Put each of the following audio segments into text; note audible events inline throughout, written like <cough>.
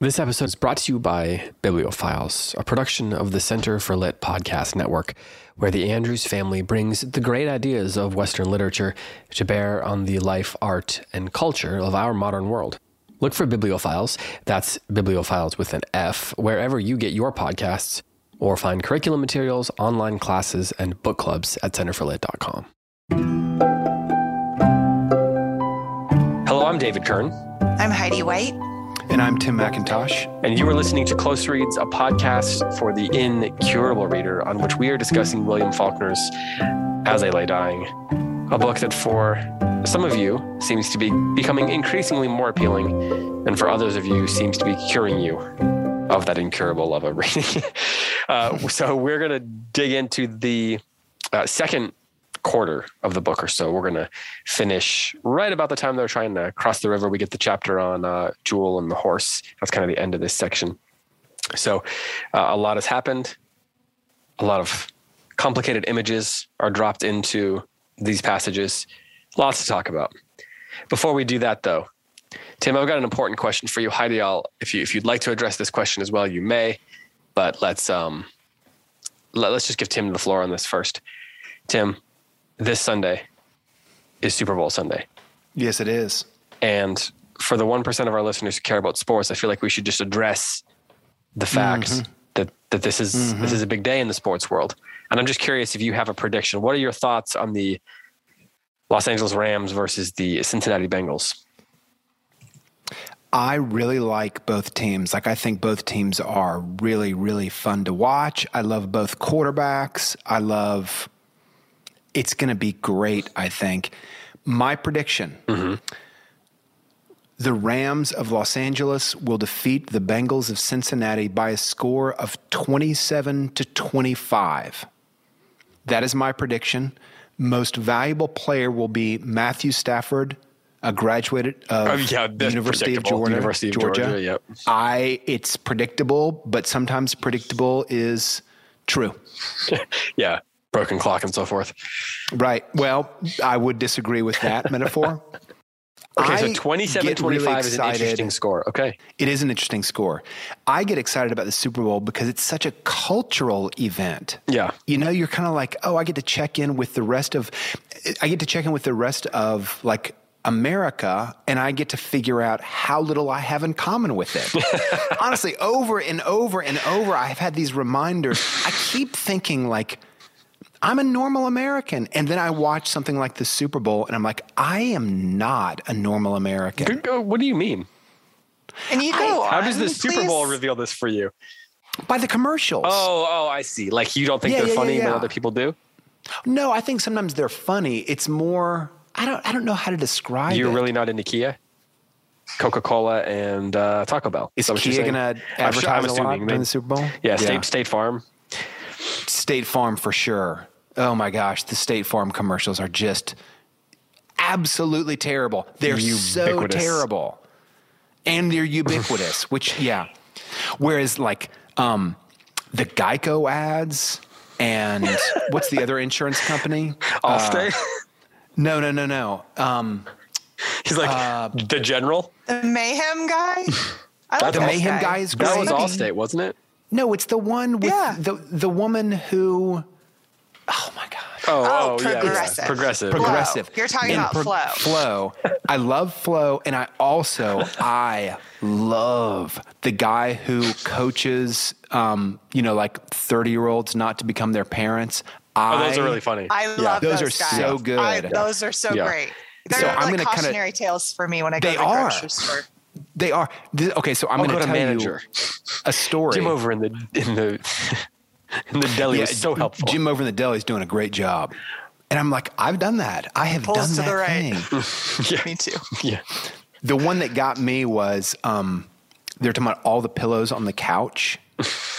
This episode is brought to you by BiblioFiles, a production of the Center for Lit Podcast Network, where the Andrews family brings the great ideas of Western literature to bear on the life, art, and culture of our modern world. Look for BiblioFiles, that's BiblioFiles with an F, wherever you get your podcasts, or find curriculum materials, online classes, and book clubs at centerforlit.com. Hello, I'm David Kern. I'm Heidi White. And I'm Tim McIntosh. And you are listening to Close Reads, a podcast for the incurable reader, on which we are discussing William Faulkner's As I Lay Dying, a book that for some of you seems to be becoming increasingly more appealing, and for others of you seems to be curing you of that incurable love of reading. <laughs> uh, so we're going to dig into the uh, second quarter of the book or so. We're going to finish right about the time they're trying to cross the river. We get the chapter on uh, Jewel and the horse. That's kind of the end of this section. So uh, a lot has happened. A lot of complicated images are dropped into these passages. Lots to talk about. Before we do that, though, Tim, I've got an important question for you. Heidi, I'll, if you if you'd like to address this question as well, you may. But let's um, let, let's just give Tim the floor on this first. Tim, this Sunday is Super Bowl Sunday. Yes, it is. And for the 1% of our listeners who care about sports, I feel like we should just address the fact mm-hmm. that, that this is mm-hmm. this is a big day in the sports world. And I'm just curious if you have a prediction. What are your thoughts on the Los Angeles Rams versus the Cincinnati Bengals? I really like both teams. Like, I think both teams are really, really fun to watch. I love both quarterbacks. I love it's going to be great, I think. My prediction mm-hmm. the Rams of Los Angeles will defeat the Bengals of Cincinnati by a score of 27 to 25. That is my prediction. Most valuable player will be Matthew Stafford, a graduate of oh, yeah, University of Georgia. University of Georgia. Georgia yep. I it's predictable, but sometimes predictable is true. <laughs> yeah broken clock and so forth. Right. Well, I would disagree with that <laughs> metaphor. Okay, so 27 25 really is an interesting score. Okay. It is an interesting score. I get excited about the Super Bowl because it's such a cultural event. Yeah. You know, you're kind of like, oh, I get to check in with the rest of, I get to check in with the rest of like America and I get to figure out how little I have in common with it. <laughs> Honestly, over and over and over, I've had these reminders. I keep thinking, like, I'm a normal American. And then I watch something like the Super Bowl and I'm like, I am not a normal American. What do you mean? And you go, I, how does the Super Bowl reveal this for you? By the commercials. Oh, oh, I see. Like you don't think yeah, they're yeah, funny, yeah, but other people do? No, I think sometimes they're funny. It's more I don't I don't know how to describe You're it. really not into Kia? Coca Cola and uh, Taco Bell. Is Kia going to advertise I'm, sure, I'm a lot during the Super Bowl? Yeah, State, State Farm. State Farm for sure. Oh my gosh, the State Farm commercials are just absolutely terrible. They're ubiquitous. so terrible. And they're ubiquitous, <laughs> which yeah. Whereas like um, the Geico ads and <laughs> what's the other insurance company? Allstate. Uh, no, no, no, no. Um, He's like uh, the general. The mayhem guy. <laughs> I like the mayhem guy. guy is great. That was Allstate, wasn't it? No, it's the one with yeah. the the woman who Oh my god. Oh, oh, oh progressive. Yeah, progressive. Progressive. Flo. You're talking and about pro- Flo. Flo. I love Flo and I also I love the guy who coaches um, you know, like 30-year-olds not to become their parents. I, oh, those are really funny. I love yeah. those. those are guys. so good. I, those are so yeah. great. They're so like I'm gonna cautionary kinda, tales for me when I go to the grocery store. They are. Okay, so I'm going to tell manager. you a story. Jim over in the in the <laughs> in the deli yeah, is so helpful. Jim over in the deli is doing a great job. And I'm like, I've done that. I have Pulls done to that the right. thing. <laughs> yeah. <laughs> Me too. Yeah. The one that got me was um, they're talking about all the pillows on the couch.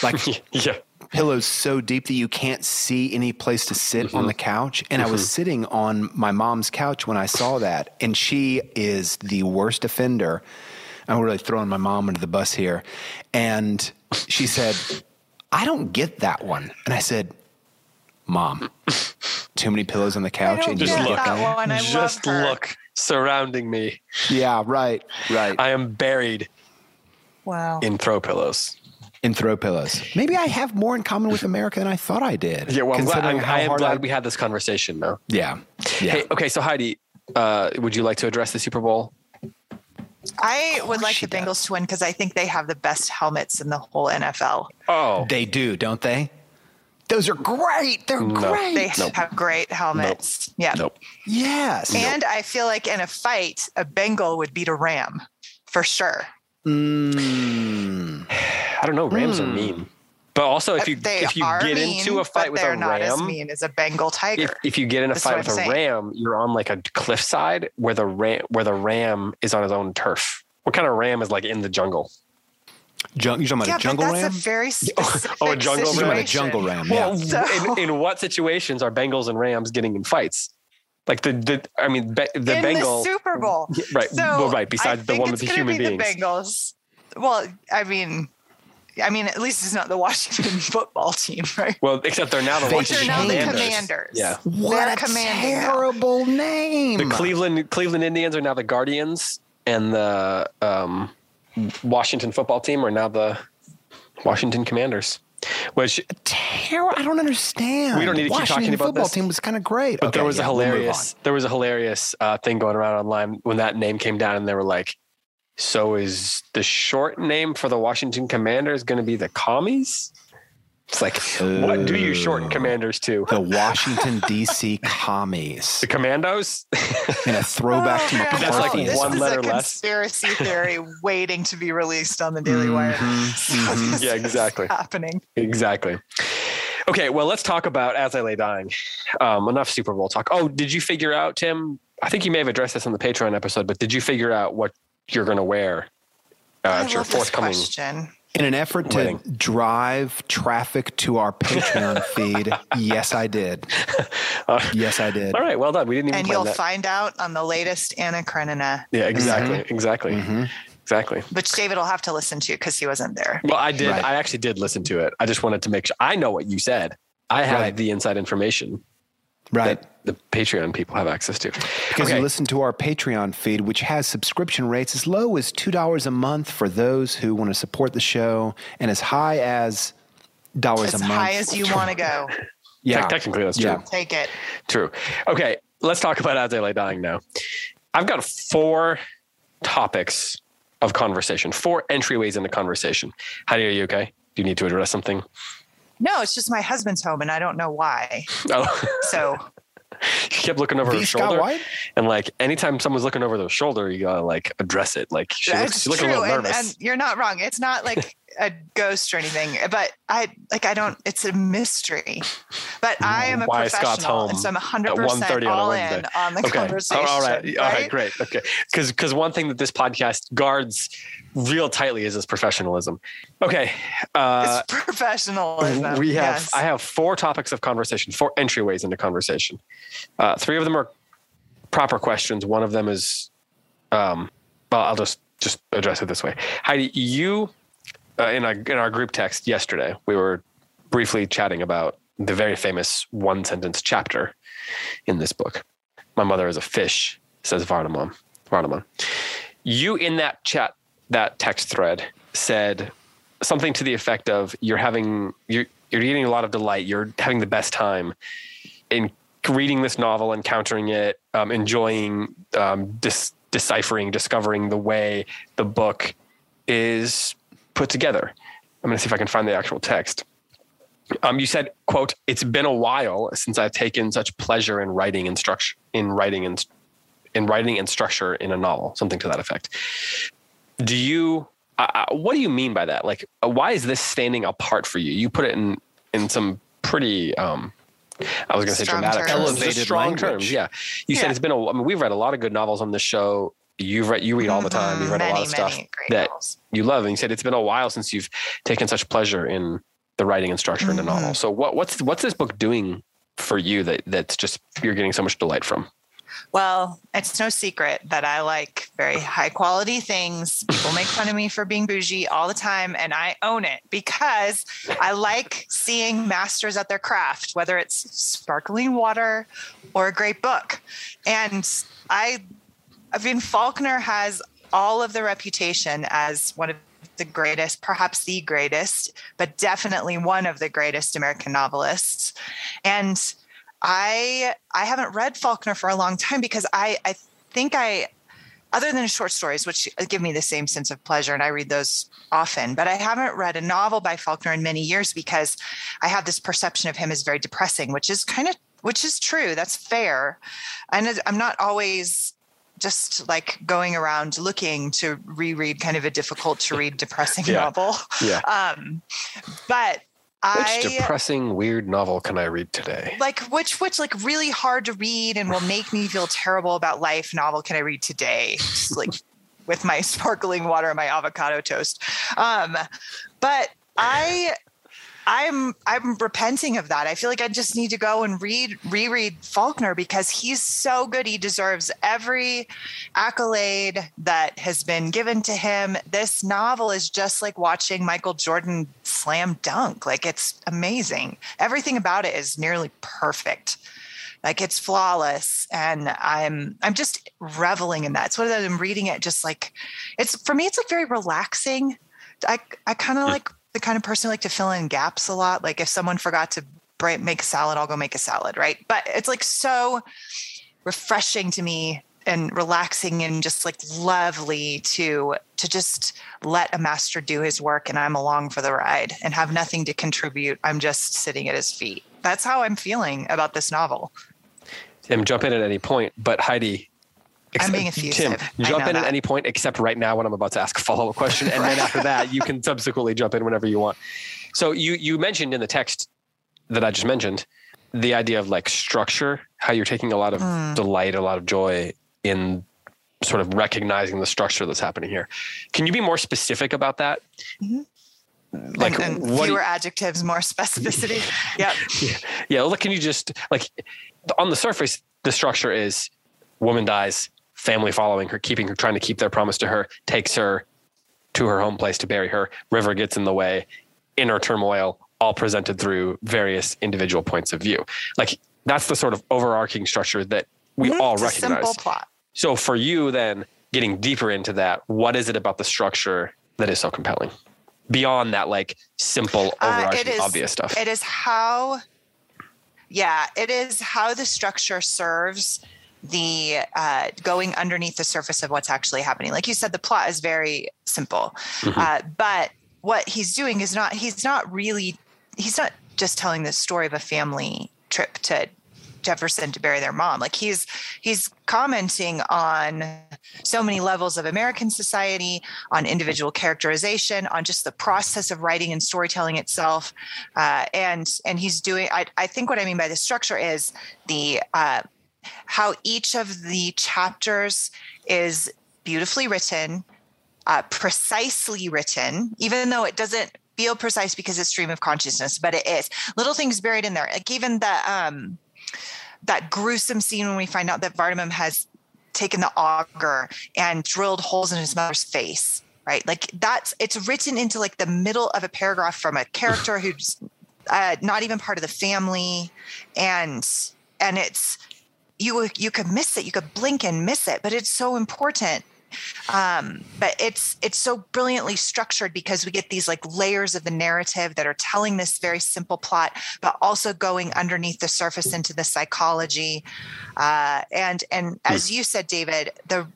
Like, yeah. pillows so deep that you can't see any place to sit mm-hmm. on the couch. And mm-hmm. I was mm-hmm. sitting on my mom's couch when I saw that, and she is the worst offender. I'm really throwing my mom under the bus here. And she said, I don't get that one. And I said, Mom, too many pillows on the couch and just look. Just look surrounding me. Yeah, right, right. I am buried. Wow. In throw pillows. In throw pillows. Maybe I have more in common with America than I thought I did. Yeah, well, I'm glad, I'm, I am glad I... we had this conversation though. Yeah. yeah. Hey, okay, so Heidi, uh, would you like to address the Super Bowl? I would like the Bengals does. to win because I think they have the best helmets in the whole NFL. Oh, they do, don't they? Those are great. They're no. great. They nope. have great helmets. Nope. Yeah. Nope. Yes. And nope. I feel like in a fight, a Bengal would beat a Ram for sure. Mm. <sighs> I don't know. Rams mm. are mean. But also, if you they if you get mean, into a fight with a ram, they are not ram, as mean as a Bengal tiger. If, if you get in a fight with a saying. ram, you're on like a cliffside where the ram where the ram is on his own turf. What kind of ram is like in the jungle? Jung, you're talking about yeah, <laughs> oh, a jungle but that's ram? a very specific oh, a jungle situation. ram. a jungle ram. Yeah. Well, so. in, in, what situations are Bengals and Rams getting in fights? Like the, the I mean, the in Bengal the Super Bowl, right? So well, right. Besides the one with the human be beings, the Bengals. Well, I mean, I mean, at least it's not the Washington <laughs> football team, right? Well, except they're now the they Washington now Commanders. the Commanders. Yeah. What they're a terrible name. The Cleveland Cleveland Indians are now the Guardians, and the um, Washington football team are now the Washington Commanders. Which Terror, I don't understand. We don't need to Washington keep talking about football this. team was kind of great, but okay, there was yeah, a hilarious we'll there was a hilarious uh, thing going around online when that name came down, and they were like, "So is the short name for the Washington Commanders going to be the Commies?" It's like, what do you shorten commanders to? The Washington D.C. commies. The commandos? and a throwback oh, to McCarthy. <laughs> That's like this one letter a less. Conspiracy theory <laughs> waiting to be released on the Daily Wire. Mm-hmm. <laughs> mm-hmm. yeah, exactly. Happening. Exactly. Okay, well, let's talk about As I Lay Dying. Um, enough Super Bowl talk. Oh, did you figure out, Tim? I think you may have addressed this on the Patreon episode, but did you figure out what you're going to wear uh, at your forthcoming? Question. In an effort to Winning. drive traffic to our Patreon <laughs> feed, yes, I did. <laughs> Uh, yes, I did. All right, well done. We didn't even. And you'll that. find out on the latest Anna Karenina. Yeah, exactly, mm-hmm. exactly, mm-hmm. exactly. Which David will have to listen to because he wasn't there. Well, I did. Right. I actually did listen to it. I just wanted to make sure I know what you said. I have right. the inside information. Right the Patreon people have access to. Because okay. you listen to our Patreon feed, which has subscription rates as low as $2 a month for those who want to support the show and as high as dollars as a month. As high as you want to go. Yeah. technically, that's true. Yeah. Take it. True. Okay. Let's talk about As I Lay Dying now. I've got four topics of conversation, four entryways into conversation. Heidi, are you okay? Do you need to address something? No, it's just my husband's home and I don't know why. Oh. so <laughs> she kept looking over her shoulder. And like anytime someone's looking over their shoulder, you gotta like address it. Like she looks, she looks a little nervous. And, and you're not wrong. It's not like a ghost or anything, but I like I don't. It's a mystery. But I am a Why professional, Scott's home and so I'm 100 percent all in on the okay. conversation. all right, all right, great, okay. Because because one thing that this podcast guards real tightly is this professionalism. Okay, uh, it's professionalism. We have yes. I have four topics of conversation, four entryways into conversation. Uh, three of them are proper questions. One of them is, um, well, I'll just just address it this way. Heidi, you uh, in our in our group text yesterday, we were briefly chatting about the very famous one sentence chapter in this book. My mother is a fish, says Vardaman. Vardaman. You in that chat, that text thread said something to the effect of you're having you're you're getting a lot of delight. You're having the best time in reading this novel, encountering it, um, enjoying um, dis- deciphering, discovering the way the book is put together. I'm going to see if I can find the actual text. Um, you said, "quote It's been a while since I've taken such pleasure in writing and structure in writing and in writing and structure in a novel, something to that effect." Do you? Uh, what do you mean by that? Like, uh, why is this standing apart for you? You put it in in some pretty. Um, I was going to say dramatic, terms. elevated strong language. terms. Yeah, you yeah. said it's been a. I mean, we've read a lot of good novels on this show you've read you read all the time you've read many, a lot of stuff that novels. you love and you said it's been a while since you've taken such pleasure in the writing and structure mm-hmm. in a novel. So what, what's what's this book doing for you that that's just you're getting so much delight from? Well, it's no secret that I like very high quality things. People make fun of me for being bougie all the time, and I own it because I like seeing masters at their craft, whether it's sparkling water or a great book. And I, I mean, Faulkner has all of the reputation as one of the greatest, perhaps the greatest, but definitely one of the greatest American novelists. And I I haven't read Faulkner for a long time because I I think I other than short stories which give me the same sense of pleasure and I read those often but I haven't read a novel by Faulkner in many years because I have this perception of him as very depressing which is kind of which is true that's fair and I'm not always just like going around looking to reread kind of a difficult to read depressing <laughs> yeah. novel yeah um but which depressing, weird novel can I read today? Like which which like really hard to read and will make me feel terrible about life novel can I read today? Just like with my <laughs> sparkling water and my avocado toast. Um, but I I'm I'm repenting of that. I feel like I just need to go and read reread Faulkner because he's so good. He deserves every accolade that has been given to him. This novel is just like watching Michael Jordan slam dunk. Like it's amazing. Everything about it is nearly perfect. Like it's flawless, and I'm I'm just reveling in that. It's one of I'm reading it just like it's for me. It's like very relaxing. I I kind of hmm. like the kind of person who like to fill in gaps a lot. Like if someone forgot to make a salad, I'll go make a salad, right? But it's like so refreshing to me and relaxing and just like lovely to to just let a master do his work and I'm along for the ride and have nothing to contribute. I'm just sitting at his feet. That's how I'm feeling about this novel. Tim, jump in at any point, but Heidi, I'm being effusive. Tim, jump in that. at any point except right now when I'm about to ask a follow up question, and then after that, you can subsequently jump in whenever you want. So you you mentioned in the text that I just mentioned the idea of like structure, how you're taking a lot of mm. delight, a lot of joy in sort of recognizing the structure that's happening here. Can you be more specific about that? Mm-hmm like and, and fewer you, adjectives, more specificity. <laughs> yeah. yeah. Yeah. Look, can you just like on the surface, the structure is woman dies, family following her, keeping her, trying to keep their promise to her, takes her to her home place to bury her. River gets in the way, inner turmoil, all presented through various individual points of view. Like that's the sort of overarching structure that we mm-hmm. all recognize. simple plot. So for you, then getting deeper into that, what is it about the structure that is so compelling? Beyond that, like simple, overarching, uh, is, obvious stuff. It is how, yeah, it is how the structure serves the uh, going underneath the surface of what's actually happening. Like you said, the plot is very simple, mm-hmm. uh, but what he's doing is not. He's not really. He's not just telling the story of a family trip to Jefferson to bury their mom. Like he's he's commenting on so many levels of American society, on individual characterization, on just the process of writing and storytelling itself, uh, and and he's doing. I, I think what I mean by the structure is the uh, how each of the chapters is beautifully written, uh, precisely written, even though it doesn't feel precise because it's stream of consciousness, but it is. Little things buried in there. Like even the um that gruesome scene when we find out that Vardaman has taken the auger and drilled holes in his mother's face. Right. Like that's it's written into like the middle of a paragraph from a character <sighs> who's uh, not even part of the family. And and it's you you could miss it you could blink and miss it but it's so important um, but it's it's so brilliantly structured because we get these like layers of the narrative that are telling this very simple plot but also going underneath the surface into the psychology uh, and and hmm. as you said david the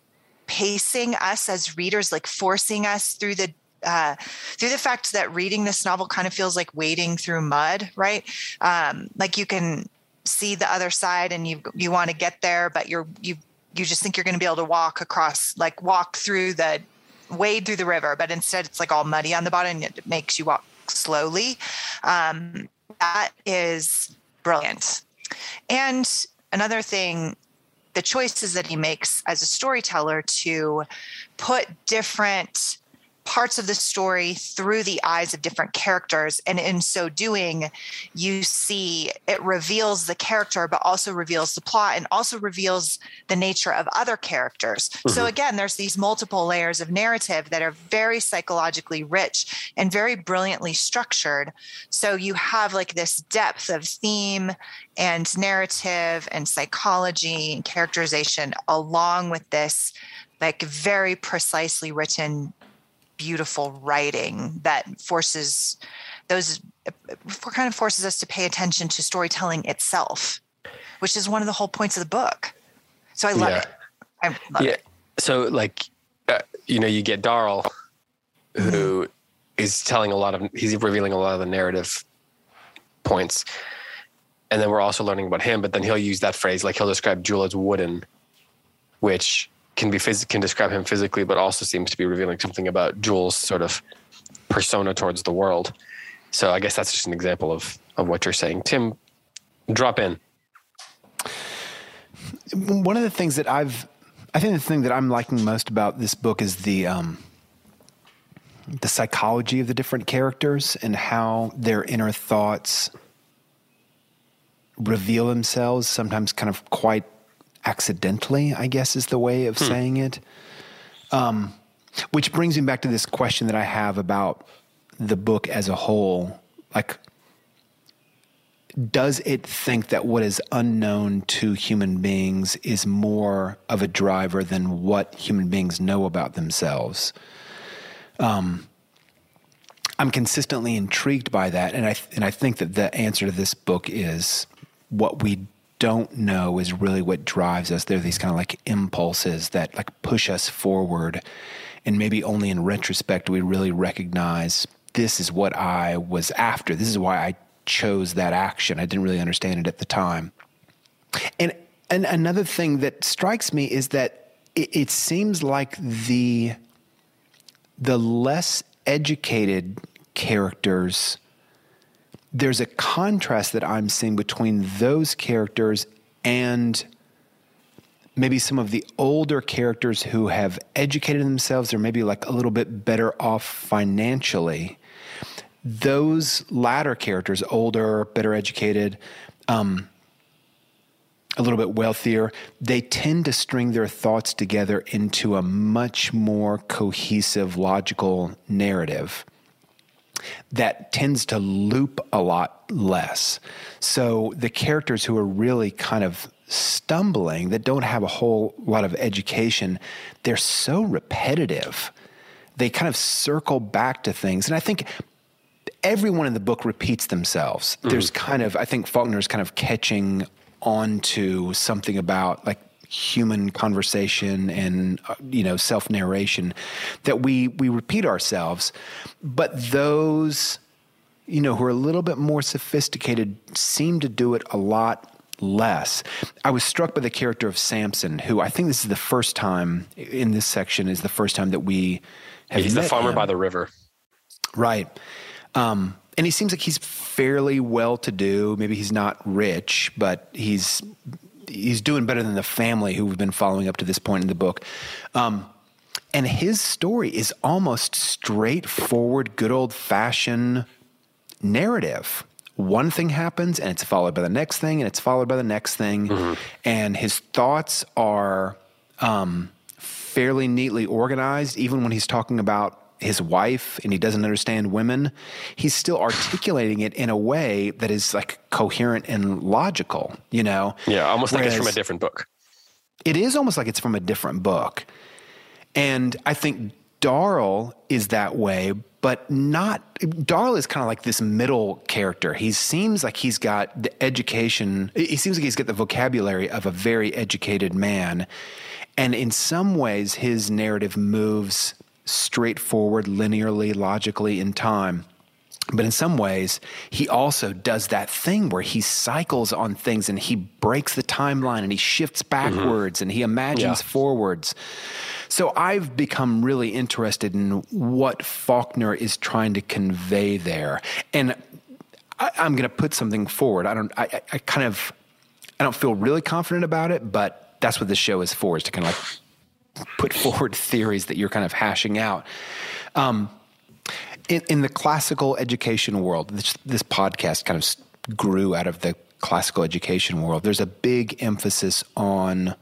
pacing us as readers like forcing us through the uh, through the fact that reading this novel kind of feels like wading through mud, right? Um, like you can see the other side and you you want to get there but you're you you just think you're going to be able to walk across like walk through the wade through the river but instead it's like all muddy on the bottom and it makes you walk slowly. Um, that is brilliant. And another thing the choices that he makes as a storyteller to put different parts of the story through the eyes of different characters. And in so doing, you see it reveals the character, but also reveals the plot and also reveals the nature of other characters. Mm-hmm. So again, there's these multiple layers of narrative that are very psychologically rich and very brilliantly structured. So you have like this depth of theme and narrative and psychology and characterization along with this like very precisely written beautiful writing that forces those kind of forces us to pay attention to storytelling itself which is one of the whole points of the book so i love yeah. it i love yeah. it so like uh, you know you get darl who mm-hmm. is telling a lot of he's revealing a lot of the narrative points and then we're also learning about him but then he'll use that phrase like he'll describe jewel as wooden which can be phys- can describe him physically, but also seems to be revealing something about Jewel's sort of persona towards the world. So I guess that's just an example of of what you're saying. Tim, drop in. One of the things that I've, I think the thing that I'm liking most about this book is the um, the psychology of the different characters and how their inner thoughts reveal themselves, sometimes kind of quite accidentally, I guess is the way of hmm. saying it. Um, which brings me back to this question that I have about the book as a whole. Like, does it think that what is unknown to human beings is more of a driver than what human beings know about themselves? Um, I'm consistently intrigued by that, and I and I think that the answer to this book is what we don't know is really what drives us. They're these kind of like impulses that like push us forward. And maybe only in retrospect we really recognize this is what I was after. This is why I chose that action. I didn't really understand it at the time. And and another thing that strikes me is that it, it seems like the the less educated characters there's a contrast that I'm seeing between those characters and maybe some of the older characters who have educated themselves or maybe like a little bit better off financially. Those latter characters, older, better educated, um, a little bit wealthier, they tend to string their thoughts together into a much more cohesive, logical narrative that tends to loop a lot less. So the characters who are really kind of stumbling, that don't have a whole lot of education, they're so repetitive. They kind of circle back to things. And I think everyone in the book repeats themselves. Mm-hmm. There's kind of, I think Faulkner's kind of catching on to something about like human conversation and uh, you know self narration that we we repeat ourselves but those you know who are a little bit more sophisticated seem to do it a lot less i was struck by the character of samson who i think this is the first time in this section is the first time that we have he's the farmer him. by the river right um, and he seems like he's fairly well to do. Maybe he's not rich, but he's he's doing better than the family who we've been following up to this point in the book. Um, and his story is almost straightforward, good old fashioned narrative. One thing happens and it's followed by the next thing and it's followed by the next thing. Mm-hmm. And his thoughts are um, fairly neatly organized, even when he's talking about his wife and he doesn't understand women, he's still <sighs> articulating it in a way that is like coherent and logical, you know? Yeah, almost Whereas like it's from a different book. It is almost like it's from a different book. And I think Darl is that way, but not Darl is kind of like this middle character. He seems like he's got the education, he seems like he's got the vocabulary of a very educated man. And in some ways, his narrative moves straightforward, linearly, logically in time. But in some ways, he also does that thing where he cycles on things and he breaks the timeline and he shifts mm-hmm. backwards mm-hmm. and he imagines yeah. forwards. So I've become really interested in what Faulkner is trying to convey there. And I, am going to put something forward. I don't, I, I kind of, I don't feel really confident about it, but that's what this show is for, is to kind of like put forward theories that you're kind of hashing out. Um, in, in the classical education world, this, this podcast kind of grew out of the classical education world. There's a big emphasis on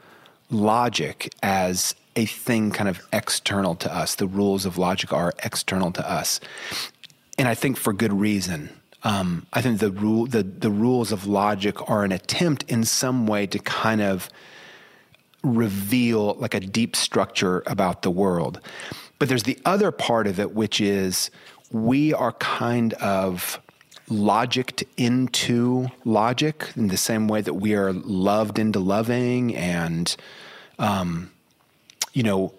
logic as a thing kind of external to us. The rules of logic are external to us. And I think for good reason. Um, I think the rule, the, the rules of logic are an attempt in some way to kind of reveal like a deep structure about the world. But there's the other part of it, which is we are kind of logicked into logic in the same way that we are loved into loving and um, you know,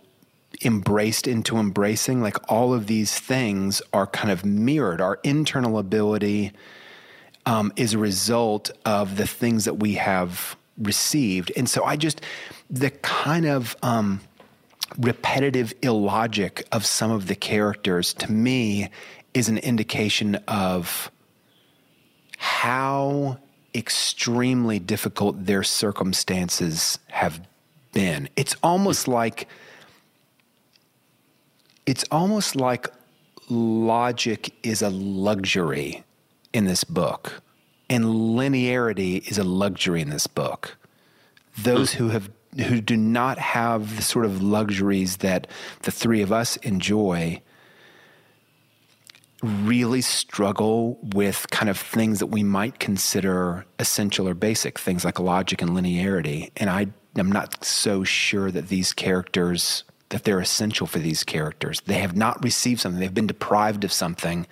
embraced into embracing. Like all of these things are kind of mirrored. Our internal ability um, is a result of the things that we have received. And so I just, the kind of um, repetitive illogic of some of the characters to me is an indication of how extremely difficult their circumstances have been. It's almost like it's almost like logic is a luxury in this book and linearity is a luxury in this book. Those who have who do not have the sort of luxuries that the three of us enjoy really struggle with kind of things that we might consider essential or basic, things like logic and linearity. And I I'm not so sure that these characters that they're essential for these characters. They have not received something. They've been deprived of something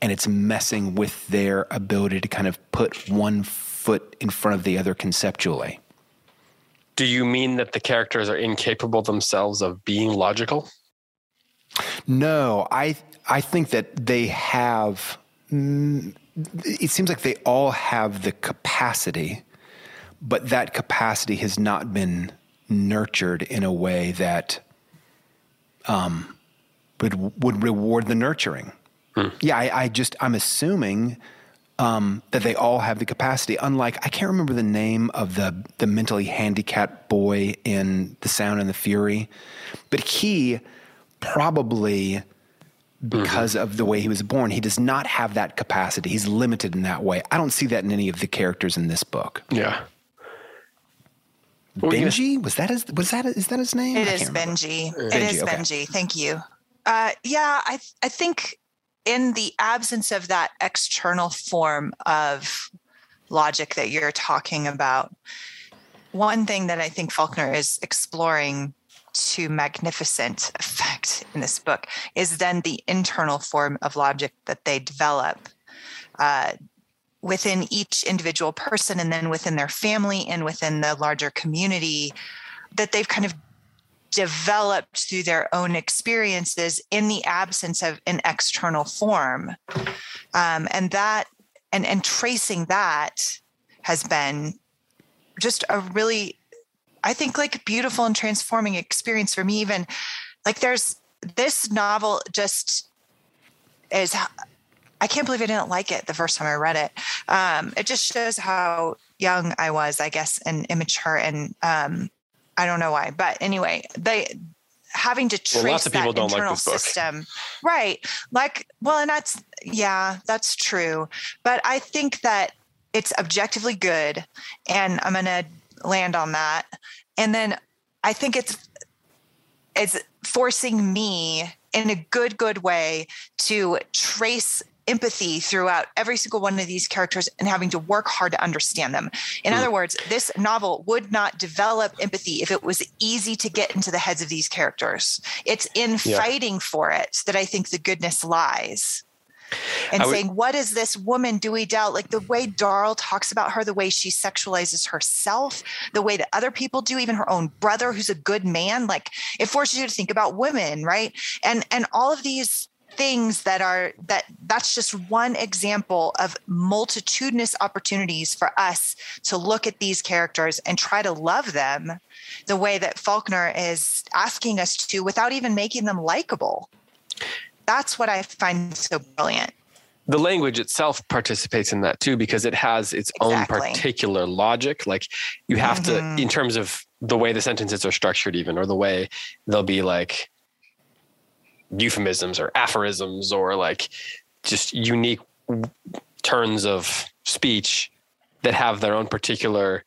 and it's messing with their ability to kind of put one foot in front of the other conceptually. Do you mean that the characters are incapable themselves of being logical? No, I I think that they have mm, it seems like they all have the capacity but that capacity has not been nurtured in a way that um, would would reward the nurturing. Hmm. Yeah, I, I, just I'm assuming um, that they all have the capacity. Unlike I can't remember the name of the the mentally handicapped boy in The Sound and the Fury, but he probably because mm-hmm. of the way he was born, he does not have that capacity. He's limited in that way. I don't see that in any of the characters in this book. Yeah. Benji was that his was that is that his name? It is Benji. Benji. It is okay. Benji. Thank you. Uh, yeah, I I think in the absence of that external form of logic that you're talking about, one thing that I think Faulkner is exploring to magnificent effect in this book is then the internal form of logic that they develop. Uh, within each individual person and then within their family and within the larger community that they've kind of developed through their own experiences in the absence of an external form um, and that and and tracing that has been just a really i think like beautiful and transforming experience for me even like there's this novel just is I can't believe I didn't like it the first time I read it. Um, it just shows how young I was, I guess, and immature, and um, I don't know why. But anyway, they having to trace well, lots of people that don't internal like this system, right? Like, well, and that's yeah, that's true. But I think that it's objectively good, and I'm going to land on that. And then I think it's it's forcing me in a good good way to trace empathy throughout every single one of these characters and having to work hard to understand them. In mm. other words, this novel would not develop empathy if it was easy to get into the heads of these characters. It's in yeah. fighting for it that I think the goodness lies. And would, saying, what is this woman Dewey Dell? Like the way Darl talks about her, the way she sexualizes herself, the way that other people do, even her own brother, who's a good man, like it forces you to think about women, right? And and all of these things that are that that's just one example of multitudinous opportunities for us to look at these characters and try to love them the way that Faulkner is asking us to without even making them likable. That's what I find so brilliant. The language itself participates in that too because it has its exactly. own particular logic. Like you have mm-hmm. to, in terms of the way the sentences are structured, even, or the way they'll be like, euphemisms or aphorisms or like just unique turns of speech that have their own particular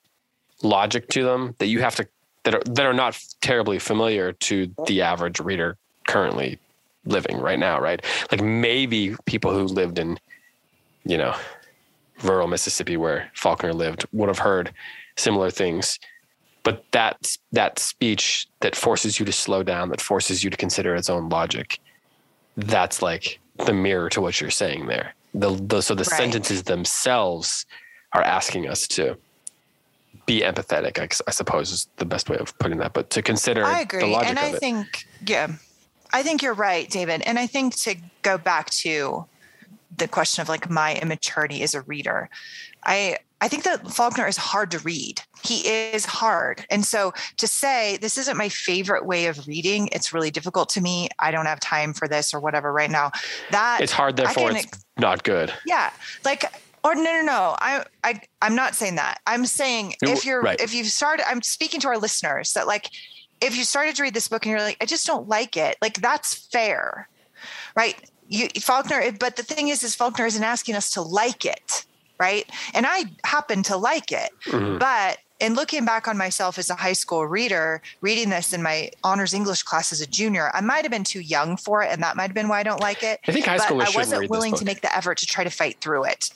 logic to them that you have to that are that are not terribly familiar to the average reader currently living right now, right? Like maybe people who lived in, you know, rural Mississippi where Faulkner lived would have heard similar things. But that that speech that forces you to slow down, that forces you to consider its own logic, that's like the mirror to what you're saying there. The, the so the right. sentences themselves are asking us to be empathetic. I, I, suppose is the best way of putting that. But to consider, I agree, and I think yeah, I think you're right, David. And I think to go back to the question of like my immaturity as a reader, I I think that Faulkner is hard to read. He is hard. And so to say this isn't my favorite way of reading, it's really difficult to me. I don't have time for this or whatever right now. That it's hard, therefore can, it's not good. Yeah. Like or no no no. I I I'm not saying that. I'm saying if you're right. if you've started I'm speaking to our listeners that like if you started to read this book and you're like, I just don't like it, like that's fair. Right. You Faulkner, but the thing is, is Faulkner isn't asking us to like it right? And I happen to like it. Mm-hmm. But in looking back on myself as a high school reader, reading this in my honors English class as a junior, I might have been too young for it, and that might have been why I don't like it. I think high school. I wasn't willing to make the effort to try to fight through it.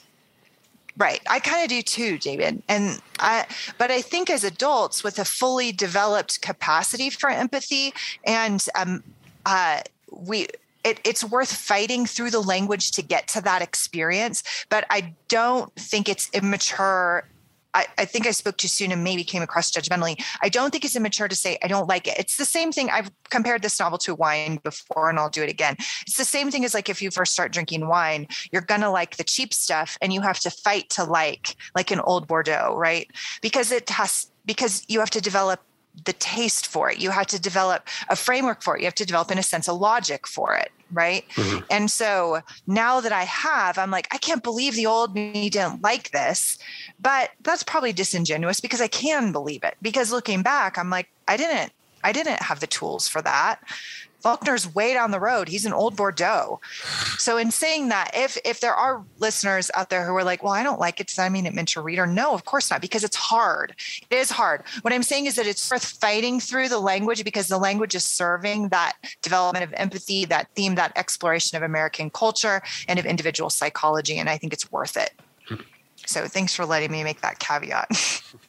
Right. I kind of do too, David. And I, but I think as adults with a fully developed capacity for empathy and, um, uh, we, it, it's worth fighting through the language to get to that experience. But I don't think it's immature I, I, think I spoke too soon and maybe came across judgmentally. I don't think it's immature to say I don't like it. It's the same thing. I've compared this novel to wine before, and I'll do it again. It's the same thing as like if you first start drinking wine, you're gonna like the cheap stuff, and you have to fight to like like an old Bordeaux, right? Because it has because you have to develop the taste for it. You have to develop a framework for it. You have to develop, in a sense, a logic for it. Right. Mm-hmm. And so now that I have, I'm like, I can't believe the old me didn't like this. But that's probably disingenuous because I can believe it. Because looking back, I'm like, I didn't. I didn't have the tools for that. Faulkner's way down the road. He's an old Bordeaux. So in saying that, if if there are listeners out there who are like, well, I don't like it, does that mean it meant to reader? No, of course not, because it's hard. It is hard. What I'm saying is that it's worth fighting through the language because the language is serving that development of empathy, that theme, that exploration of American culture and of individual psychology. And I think it's worth it. Hmm. So thanks for letting me make that caveat. <laughs>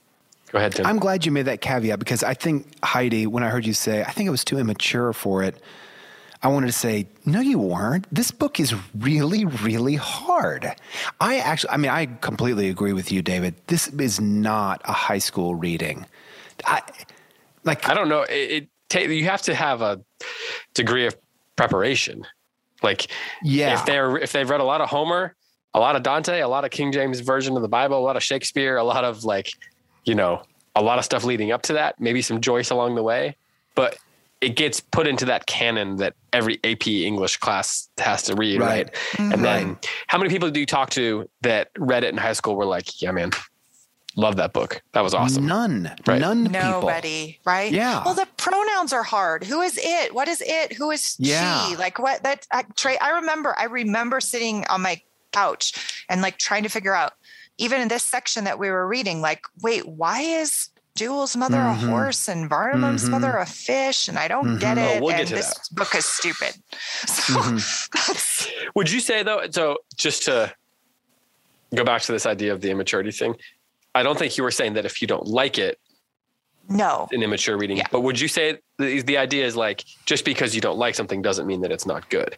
Go ahead, Tim. I'm glad you made that caveat because I think, Heidi, when I heard you say, I think it was too immature for it, I wanted to say, no, you weren't. This book is really, really hard. I actually, I mean, I completely agree with you, David. This is not a high school reading. I, like, I don't know. It, it you have to have a degree of preparation. Like, yeah, if they're if they've read a lot of Homer, a lot of Dante, a lot of King James version of the Bible, a lot of Shakespeare, a lot of like you know, a lot of stuff leading up to that, maybe some Joyce along the way, but it gets put into that canon that every AP English class has to read, right? right? Mm-hmm. And then how many people do you talk to that read it in high school were like, yeah, man, love that book. That was awesome. None. Right. None Nobody, people. right? Yeah. Well, the pronouns are hard. Who is it? What is it? Who is yeah. she? Like what that uh, Trey, I remember I remember sitting on my couch and like trying to figure out even in this section that we were reading, like, wait, why is Jewel's mother mm-hmm. a horse and Vardaman's mm-hmm. mother a fish? And I don't mm-hmm. get it. Oh, we'll and this that. book is stupid. <laughs> So mm-hmm. <laughs> would you say though, so just to go back to this idea of the immaturity thing, I don't think you were saying that if you don't like it, no, an immature reading. Yeah. But would you say the, the idea is like just because you don't like something doesn't mean that it's not good?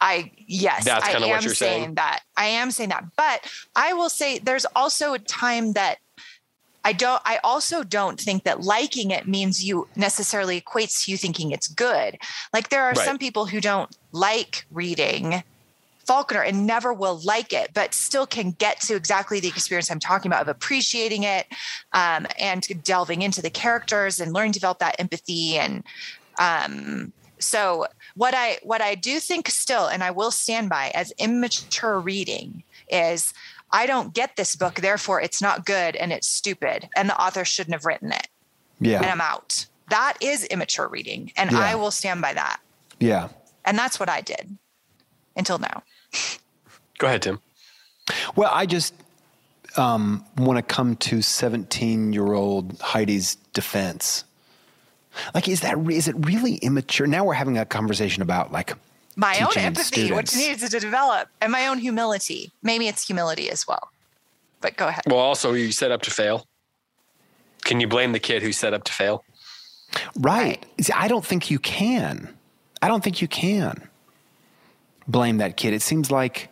I yes, that's kind of what you're saying, saying. That I am saying that, but I will say there's also a time that I don't. I also don't think that liking it means you necessarily equates to you thinking it's good. Like there are right. some people who don't like reading Faulkner and never will like it, but still can get to exactly the experience I'm talking about of appreciating it um, and delving into the characters and learning to develop that empathy and um, so what I what I do think still, and I will stand by as immature reading is I don't get this book, therefore it's not good and it's stupid, and the author shouldn't have written it. Yeah. And I'm out. That is immature reading. And yeah. I will stand by that. Yeah. And that's what I did until now. <laughs> Go ahead, Tim. Well, I just um, want to come to 17 year old Heidi's defense. Like, is that is it really immature? Now we're having a conversation about like my own teaching empathy, which students. needs to develop, and my own humility. Maybe it's humility as well. But go ahead. Well, also, you set up to fail. Can you blame the kid who set up to fail? Right. See, I don't think you can. I don't think you can blame that kid. It seems like,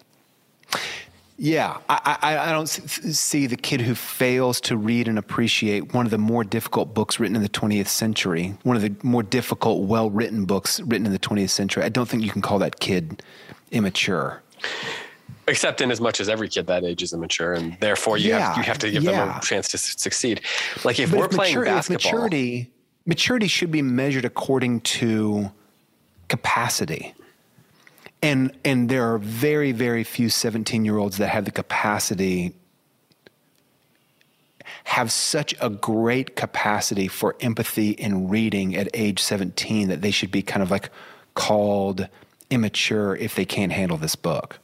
yeah, I, I, I don't see the kid who fails to read and appreciate one of the more difficult books written in the 20th century, one of the more difficult, well written books written in the 20th century. I don't think you can call that kid immature. Except in as much as every kid that age is immature, and therefore you have you have to give them a chance to succeed. Like if But we're if playing mature- basketball, maturity, maturity should be measured according to capacity. And and there are very very few 17 year olds that have the capacity have such a great capacity for empathy and reading at age 17 that they should be kind of like called immature if they can't handle this book.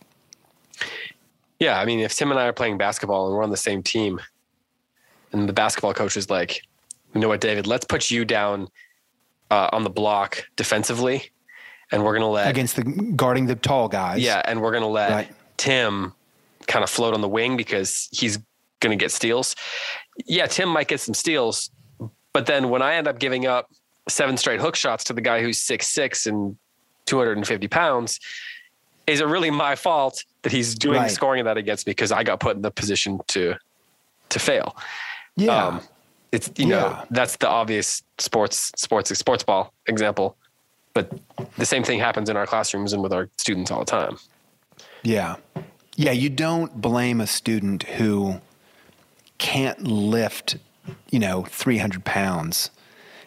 yeah, I mean, if Tim and I are playing basketball and we're on the same team, and the basketball coach is like, "You know what, David? Let's put you down uh, on the block defensively, and we're gonna let Against the guarding the tall guys. Yeah, and we're gonna let Right. Tim kind of float on the wing because he's gonna get steals. Yeah, Tim might get some steals, but then when I end up giving up seven straight hook shots to the guy who's six six and two hundred and fifty pounds, is it really my fault that he's doing Right. scoring that against me because I got put in the position to to fail? Yeah. Um, it's you know Yeah. that's the obvious sports sports sports ball example, but the same thing happens in our classrooms and with our students all the time. Yeah. Yeah, you don't blame a student who can't lift, you know, 300 pounds.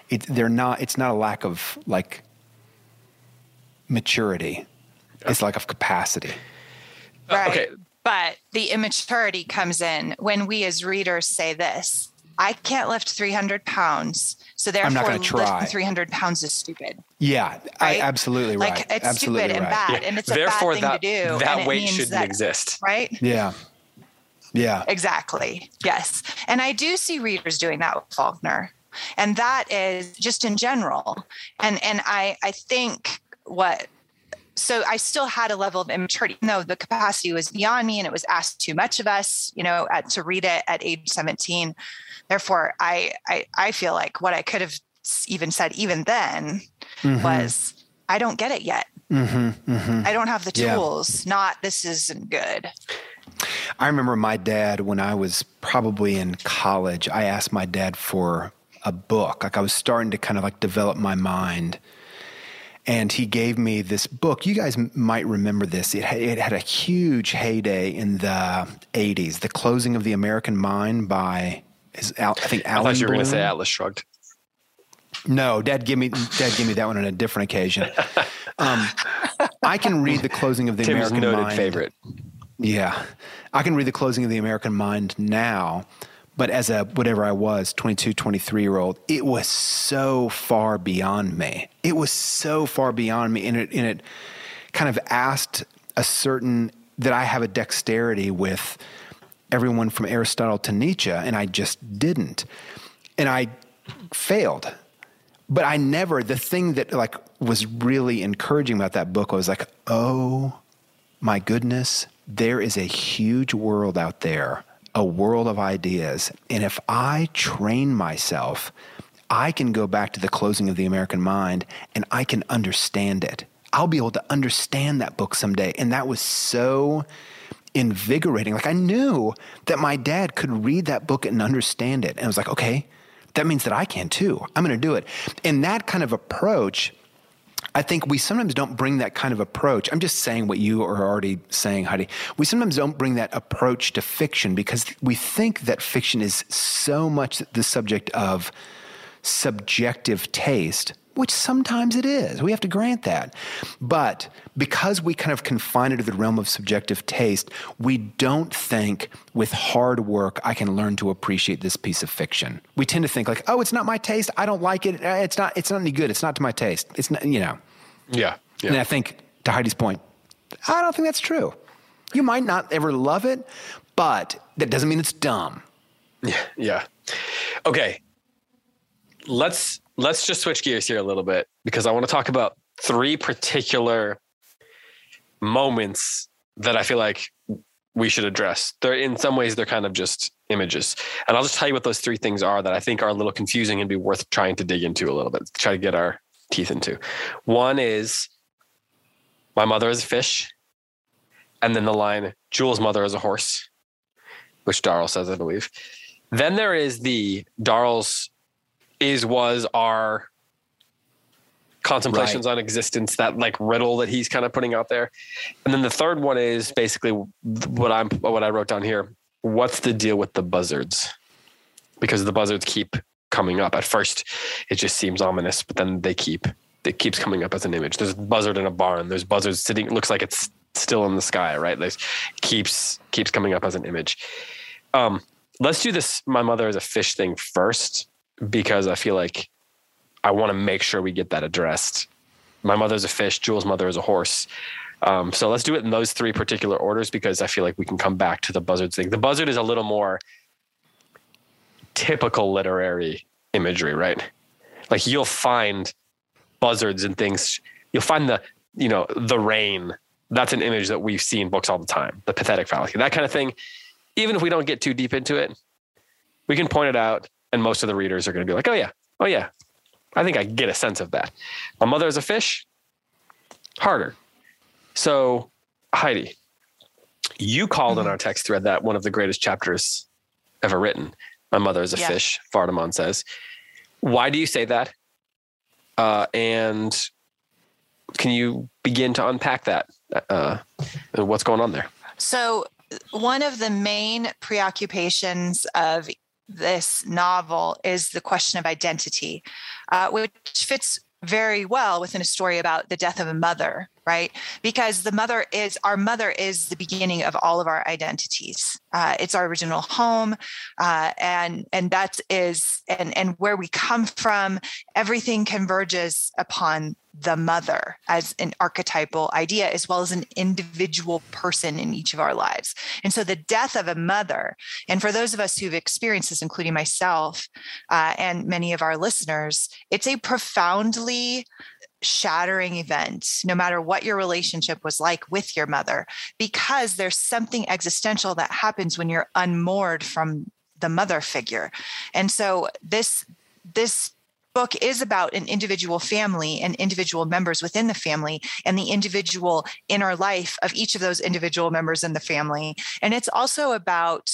It, they're not, it's not a lack of like maturity. It's lack of capacity. Right. okay. But the immaturity comes in when we as readers say this I can't lift 300 pounds. So I'm not therefore, gonna try. lifting 300 pounds is stupid. Yeah, I, absolutely right. Like it's absolutely stupid and right. bad, and it's a Therefore, bad thing that, to do. that it weight shouldn't that- exist. Right? Yeah. Yeah. Exactly. Yes. And I do see readers doing that with Faulkner. And that is just in general. And and I I think what so I still had a level of immaturity. though the capacity was beyond me and it was asked too much of us, you know, at, to read it at age 17. Therefore, I, I I feel like what I could have even said even then Mm-hmm. was I don't get it yet. I don't have the Yeah. tools. Not this isn't good. I remember my dad when I was probably in college. I asked my dad for a book. Like I was starting to kind of like develop my mind. And he gave me this book. You guys might remember this. It, it had a huge heyday in the 80s. The Closing of the American Mind by, is Al, I think I Alan thought you were going to say Atlas Shrugged. No, Dad, give me Dad, give me that one on a different occasion. <laughs> Um, I can read the Closing of the Tim's American noted Mind. favorite. Yeah. I can read the closing of the American Mind now, but as a whatever I was, 22, 23 year old, it was so far beyond me. It was so far beyond me. And it, and it kind of asked a certain, that I have a dexterity with everyone from Aristotle to Nietzsche, and I just didn't. And I failed but I never the thing that like was really encouraging about that book was like, oh my goodness, there is a huge world out there, a world of ideas, and if I train myself, I can go back to the closing of the American Mind and I can understand it. I'll be able to understand that book someday, and that was so invigorating. Like I knew that my dad could read that book and understand it, and I was like, okay that means that I can too. I'm going to do it. And that kind of approach, I think we sometimes don't bring that kind of approach. I'm just saying what you are already saying, Heidi. We sometimes don't bring that approach to fiction because we think that fiction is so much the subject of subjective taste, which sometimes it is. We have to grant that. But because we kind of confine it to the realm of subjective taste, we don't think with hard work, I can learn to appreciate this piece of fiction. We tend to think like, oh, it's not my taste. I don't like it. Uh, It's not, it's not any good. It's not to my taste. It's not, you know. Yeah. Yeah. And I think to Heidi's point, I don't think that's true. You might not ever love it, but that doesn't mean it's dumb. Yeah. Yeah. Okay. Let's let's just switch gears here a little bit because I want to talk about three particular moments that I feel like we should address. They're in some ways they're kind of just images. And I'll just tell you what those three things are that I think are a little confusing and be worth trying to dig into a little bit, try to get our teeth into. One is my mother is a fish. And then the line, Jewel's mother is a horse, which Darl says, I believe. Then there is the Darl's is, was, our contemplations right. on existence, that like riddle that he's kind of putting out there. And then the third one is basically what I'm what I wrote down here. What's the deal with the buzzards? Because the buzzards keep coming up. At first, it just seems ominous, but then they keep it keeps coming up as an image. There's a buzzard in a barn. There's buzzards sitting. It looks like it's still in the sky, right? There's keeps keeps coming up as an image. Um, let's do this. My mother is a fish thing first because I feel like I want to make sure we get that addressed. My mother's a fish. Jewel's mother is a horse. Um, so let's do it in those three particular orders because I feel like we can come back to the buzzard thing. The buzzard is a little more typical literary imagery, right? Like you'll find buzzards and things. You'll find the, you know, the rain. That's an image that we see in books all the time. The pathetic fallacy, that kind of thing. Even if we don't get too deep into it, we can point it out, and most of the readers are going to be like, "Oh yeah, oh yeah, I think I get a sense of that. My mother is a fish, harder. So, Heidi, you called mm-hmm. in our text thread that one of the greatest chapters ever written. My mother is a yeah. fish, Vardaman says. Why do you say that? Uh, and can you begin to unpack that? Uh, what's going on there? So, one of the main preoccupations of this novel is the question of identity, uh, which fits very well within a story about the death of a mother right? Because the mother is our mother is the beginning of all of our identities. Uh, it's our original home uh, and and that is and and where we come from everything converges upon the mother as an archetypal idea as well as an individual person in each of our lives. And so the death of a mother and for those of us who've experienced this including myself uh, and many of our listeners it's a profoundly shattering event, no matter what your relationship was like with your mother, because there's something existential that happens when you're unmoored from the mother figure. And so this this book is about an individual family and individual members within the family and the individual inner life of each of those individual members in the family. And it's also about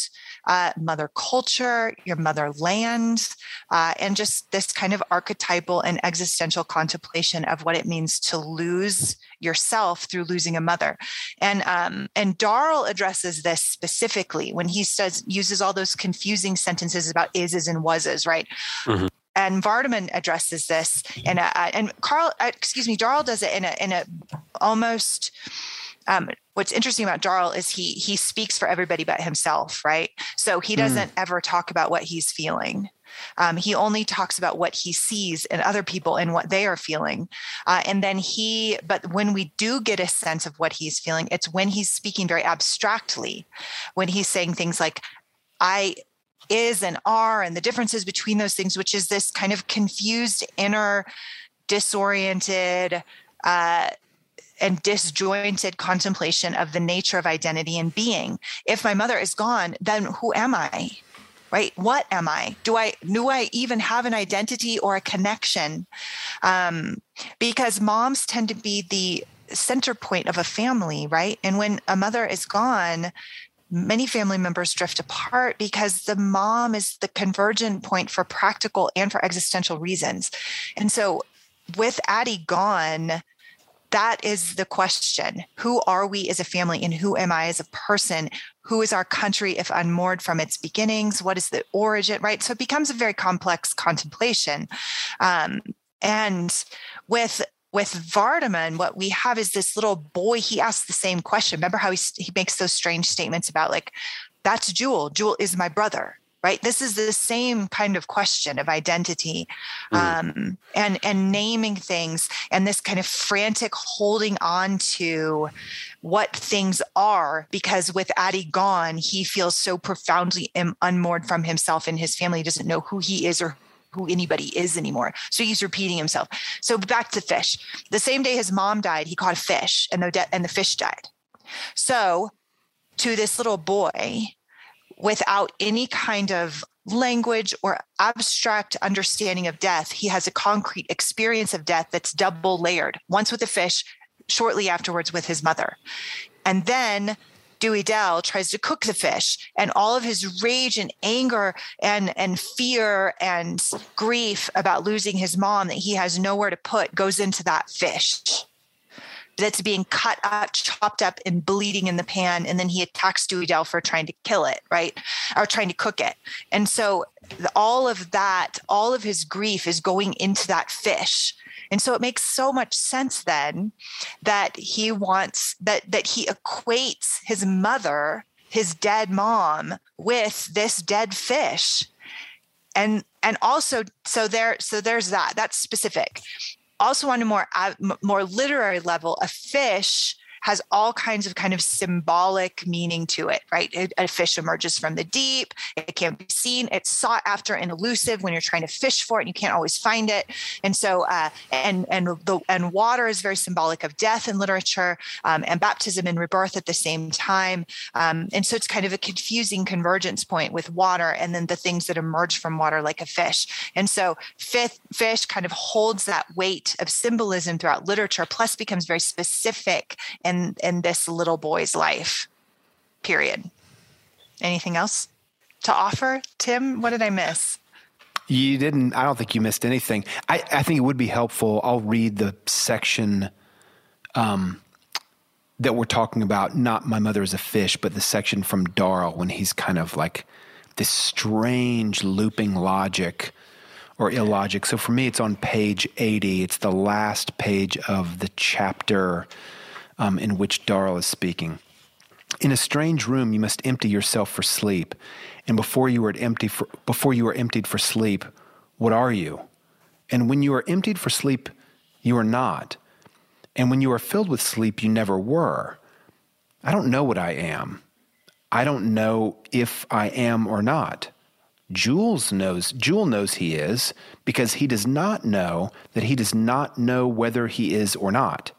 uh, mother culture, your motherland, uh, and just this kind of archetypal and existential contemplation of what it means to lose yourself through losing a mother. And um, and Darl addresses this specifically when he says uses all those confusing sentences about ises and wases, right? Mm-hmm and Vardaman addresses this in a, and Carl, uh, excuse me, Darl does it in a in a almost. Um, what's interesting about Darl is he he speaks for everybody but himself, right? So he hmm. doesn't mm. ever talk about what he's feeling. Um, he only talks about what he sees in other people and what they are feeling. Uh, and then he, but when we do get a sense of what he's feeling, it's when he's speaking very abstractly, when he's saying things like, I is and are and the differences between those things, which is this kind of confused, inner, disoriented, uh, and disjointed contemplation of the nature of identity and being. If my mother is gone, then who am I? Right? What am I? Do I do I even have an identity or a connection? Um, because moms tend to be the center point of a family, right? And when a mother is gone, many family members drift apart because the mom is the convergent point for practical and for existential reasons. And so, with Addie gone, that is the question. Who are we as a family and who am I as a person? Who is our country if unmoored from its beginnings? What is the origin, right? So it becomes a very complex contemplation. Um, and with with Vardaman, what we have is this little boy. He asks the same question. Remember how he, he makes those strange statements about, like, that's Jewel. Jewel is my brother, right this is the same kind of question of identity mm. um, and and naming things and this kind of frantic holding on to what things are because with addie gone he feels so profoundly unmoored from himself and his family he doesn't know who he is or who anybody is anymore. So he's repeating himself. So back to fish. The same day his mom died, he caught a fish and the de- and the fish died. So to this little boy, without any kind of language or abstract understanding of death, he has a concrete experience of death that's double layered. Once with the fish, shortly afterwards with his mother. And then Dewey Dell tries to cook the fish, and all of his rage and anger and, and fear and grief about losing his mom that he has nowhere to put goes into that fish that's being cut up, chopped up, and bleeding in the pan. And then he attacks Dewey Dell for trying to kill it, right? Or trying to cook it. And so all of that, all of his grief is going into that fish. And so it makes so much sense then that he wants that that he equates his mother, his dead mom, with this dead fish. And and also so there so there's that. That's specific. Also on a more uh, more literary level, a fish has all kinds of kind of symbolic meaning to it, right? A fish emerges from the deep. It can't be seen. It's sought after and elusive when you're trying to fish for it and you can't always find it. And so, uh, and and the and water is very symbolic of death in literature um, and baptism and rebirth at the same time. Um, and so it's kind of a confusing convergence point with water and then the things that emerge from water like a fish. And so, fifth fish kind of holds that weight of symbolism throughout literature, plus becomes very specific and in in this little boy's life period. Anything else to offer? Tim what did i miss? You didn't i don't think you missed anything. I, I think it would be helpful i'll read the section um, that we're talking about not my mother is a fish but the section from darl when he's kind of like this strange looping logic or illogic. So for me it's on page 80 it's the last page of the chapter um, in which Darl is speaking. In a strange room, you must empty yourself for sleep. And before you are empty for, before you are emptied for sleep, what are you? And when you are emptied for sleep, you are not. And when you are filled with sleep, you never were. I don't know what I am. I don't know if I am or not. Jewel knows Jewel knows he is because he does not know that he does not know whether he is or not.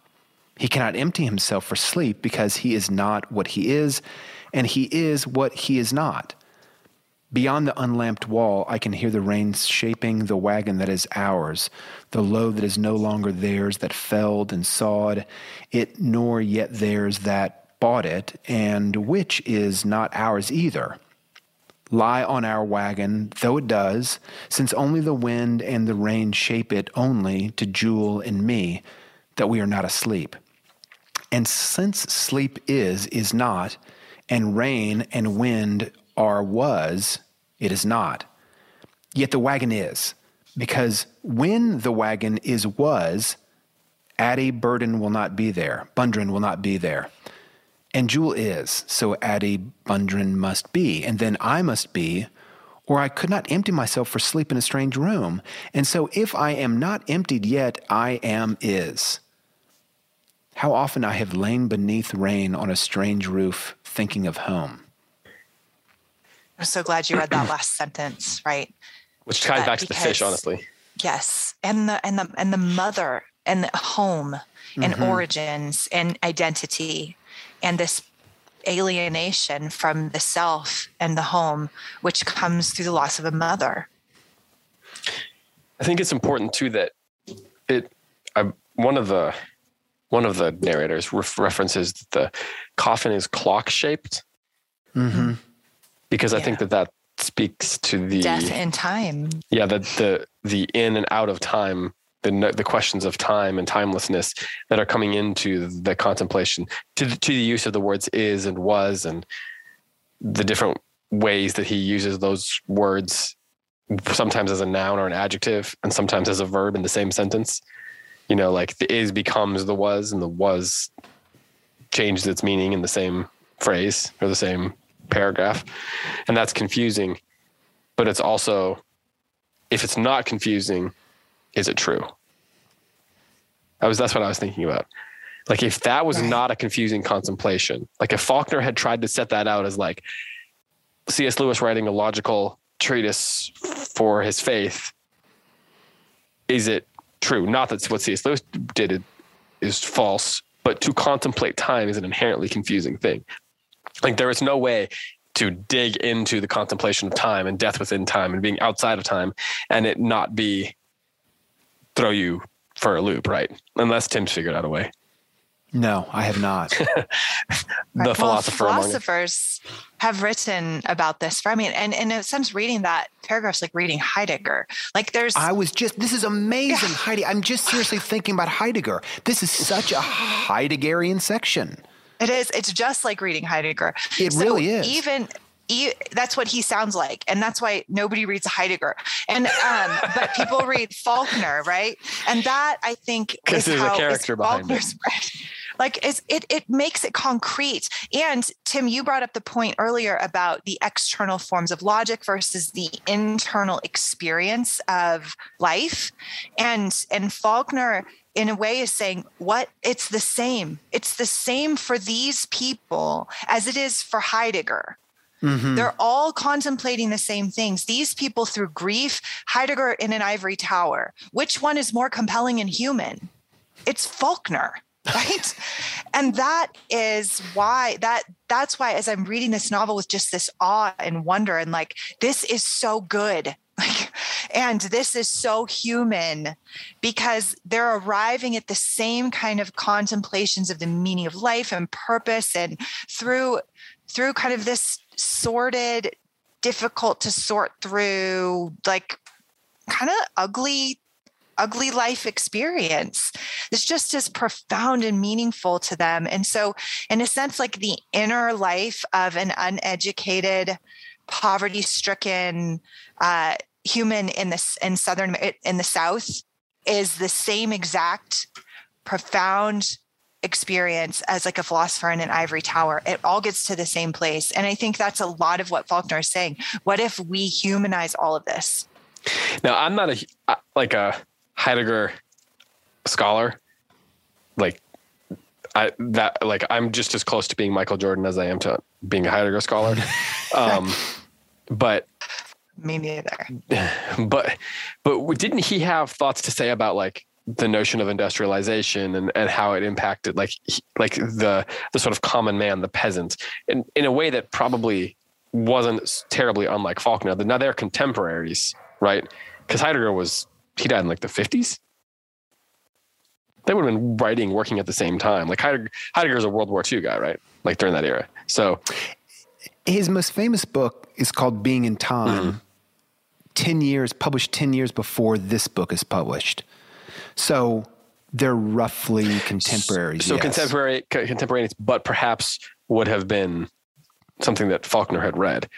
He cannot empty himself for sleep because he is not what he is, and he is what he is not. Beyond the unlamped wall, I can hear the rain shaping the wagon that is ours, the load that is no longer theirs that felled and sawed it, nor yet theirs that bought it, and which is not ours either. Lie on our wagon, though it does, since only the wind and the rain shape it only to Jewel and me, that we are not asleep. And since sleep is, is not, and rain and wind are was, it is not. Yet the wagon is, because when the wagon is was, Addie Burden will not be there, Bundren will not be there. And Jewel is, so Addie Bundren must be, and then I must be, or I could not empty myself for sleep in a strange room. And so if I am not emptied yet, I am is. How often I have lain beneath rain on a strange roof thinking of home. I'm so glad you read that <clears throat> last sentence, right? Which ties that, back to because, the fish, honestly. Yes. And the and the and the mother and the home and mm-hmm. origins and identity and this alienation from the self and the home, which comes through the loss of a mother. I think it's important too that it I, one of the one of the narrators references that the coffin is clock shaped mm-hmm. because yeah. I think that that speaks to the death in time. Yeah, the the the in and out of time, the the questions of time and timelessness that are coming into the contemplation to to the use of the words is and was and the different ways that he uses those words sometimes as a noun or an adjective and sometimes as a verb in the same sentence you know, like the is becomes the was and the was changes its meaning in the same phrase or the same paragraph. And that's confusing. but it's also if it's not confusing, is it true? That was that's what I was thinking about. Like if that was not a confusing contemplation, like if Faulkner had tried to set that out as like C.S. Lewis writing a logical treatise for his faith, is it true? Not that what C.S. Lewis did is false, but to contemplate time is an inherently confusing thing. Like there is no way to dig into the contemplation of time and death within time and being outside of time and it not be throw you for a loop, right? Unless Tim's figured out a way. No, I have not. <laughs> the well, philosopher philosophers have written about this for I mean, and, and in a sense, reading that paragraph's like reading Heidegger. Like there's I was just this is amazing, yeah. Heidi. I'm just seriously thinking about Heidegger. This is such a Heideggerian section. It is. It's just like reading Heidegger. It so really is. Even that's what he sounds like and that's why nobody reads heidegger and um, but people read faulkner right and that i think <laughs> is there's how a character behind it <laughs> like it's, it it makes it concrete and tim you brought up the point earlier about the external forms of logic versus the internal experience of life and and faulkner in a way is saying what it's the same it's the same for these people as it is for heidegger Mm-hmm. They're all contemplating the same things. These people through grief, Heidegger in an ivory tower. Which one is more compelling and human? It's Faulkner right? And that is why that that's why as i'm reading this novel with just this awe and wonder and like this is so good. <laughs> Like and this is so human because they're arriving at the same kind of contemplations of the meaning of life and purpose and through through kind of this sorted, difficult to sort through, like kind of ugly ugly life experience. It's just as profound and meaningful to them. And so in a sense like the inner life of an uneducated poverty stricken uh, human in this in southern in the south is the same exact profound experience as like a philosopher in an ivory tower. It all gets to the same place. And i think that's a lot of what faulkner is saying. What if we humanize all of this? Now i'm not a like a heidegger scholar like I that like I'm just as close to being Michael Jordan as I am to being a Heidegger scholar. <laughs> Um, but me neither. <laughs> But but didn't he have thoughts to say about like the notion of industrialization and, and how it impacted like like the the sort of common man, the peasant, in, in a way that probably wasn't terribly unlike Faulkner. Now they're contemporaries, right? Because Heidegger was he died in like the fifties. They would have been writing, working at the same time. Like Heidegger, Heidegger's a World War II guy, right? Like during that era. So his most famous book is called Being in Time. Mm-hmm. 10 years, published 10 years before this book is published. So they're roughly contemporaries. So yes. contemporary, contemporaneous, but perhaps would have been something that Faulkner had read.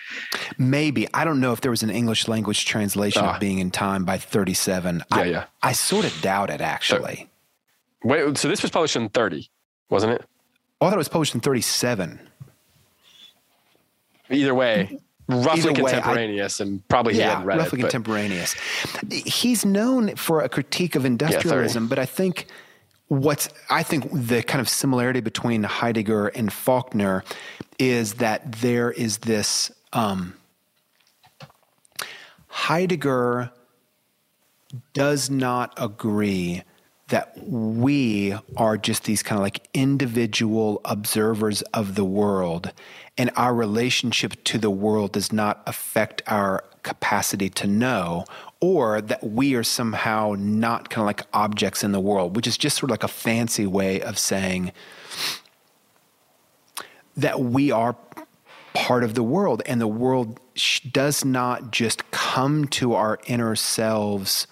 Maybe I don't know if there was an English language translation of ah. Being in Time by 37. Yeah, I, yeah. I sort of doubt it actually. So, wait, so this was published in 30, wasn't it? Oh, I thought it was published in 37. Either way, roughly contemporaneous, I, and probably he yeah, had read it. roughly it, contemporaneous. He's known for a critique of industrialism, yeah, but I think what's I think the kind of similarity between Heidegger and Faulkner is that there is this um, Heidegger does not agree that we are just these kind of like individual observers of the world and our relationship to the world does not affect our capacity to know or that we are somehow not kind of like objects in the world which is just sort of like a fancy way of saying that we are part of the world and the world does not just come to our inner selves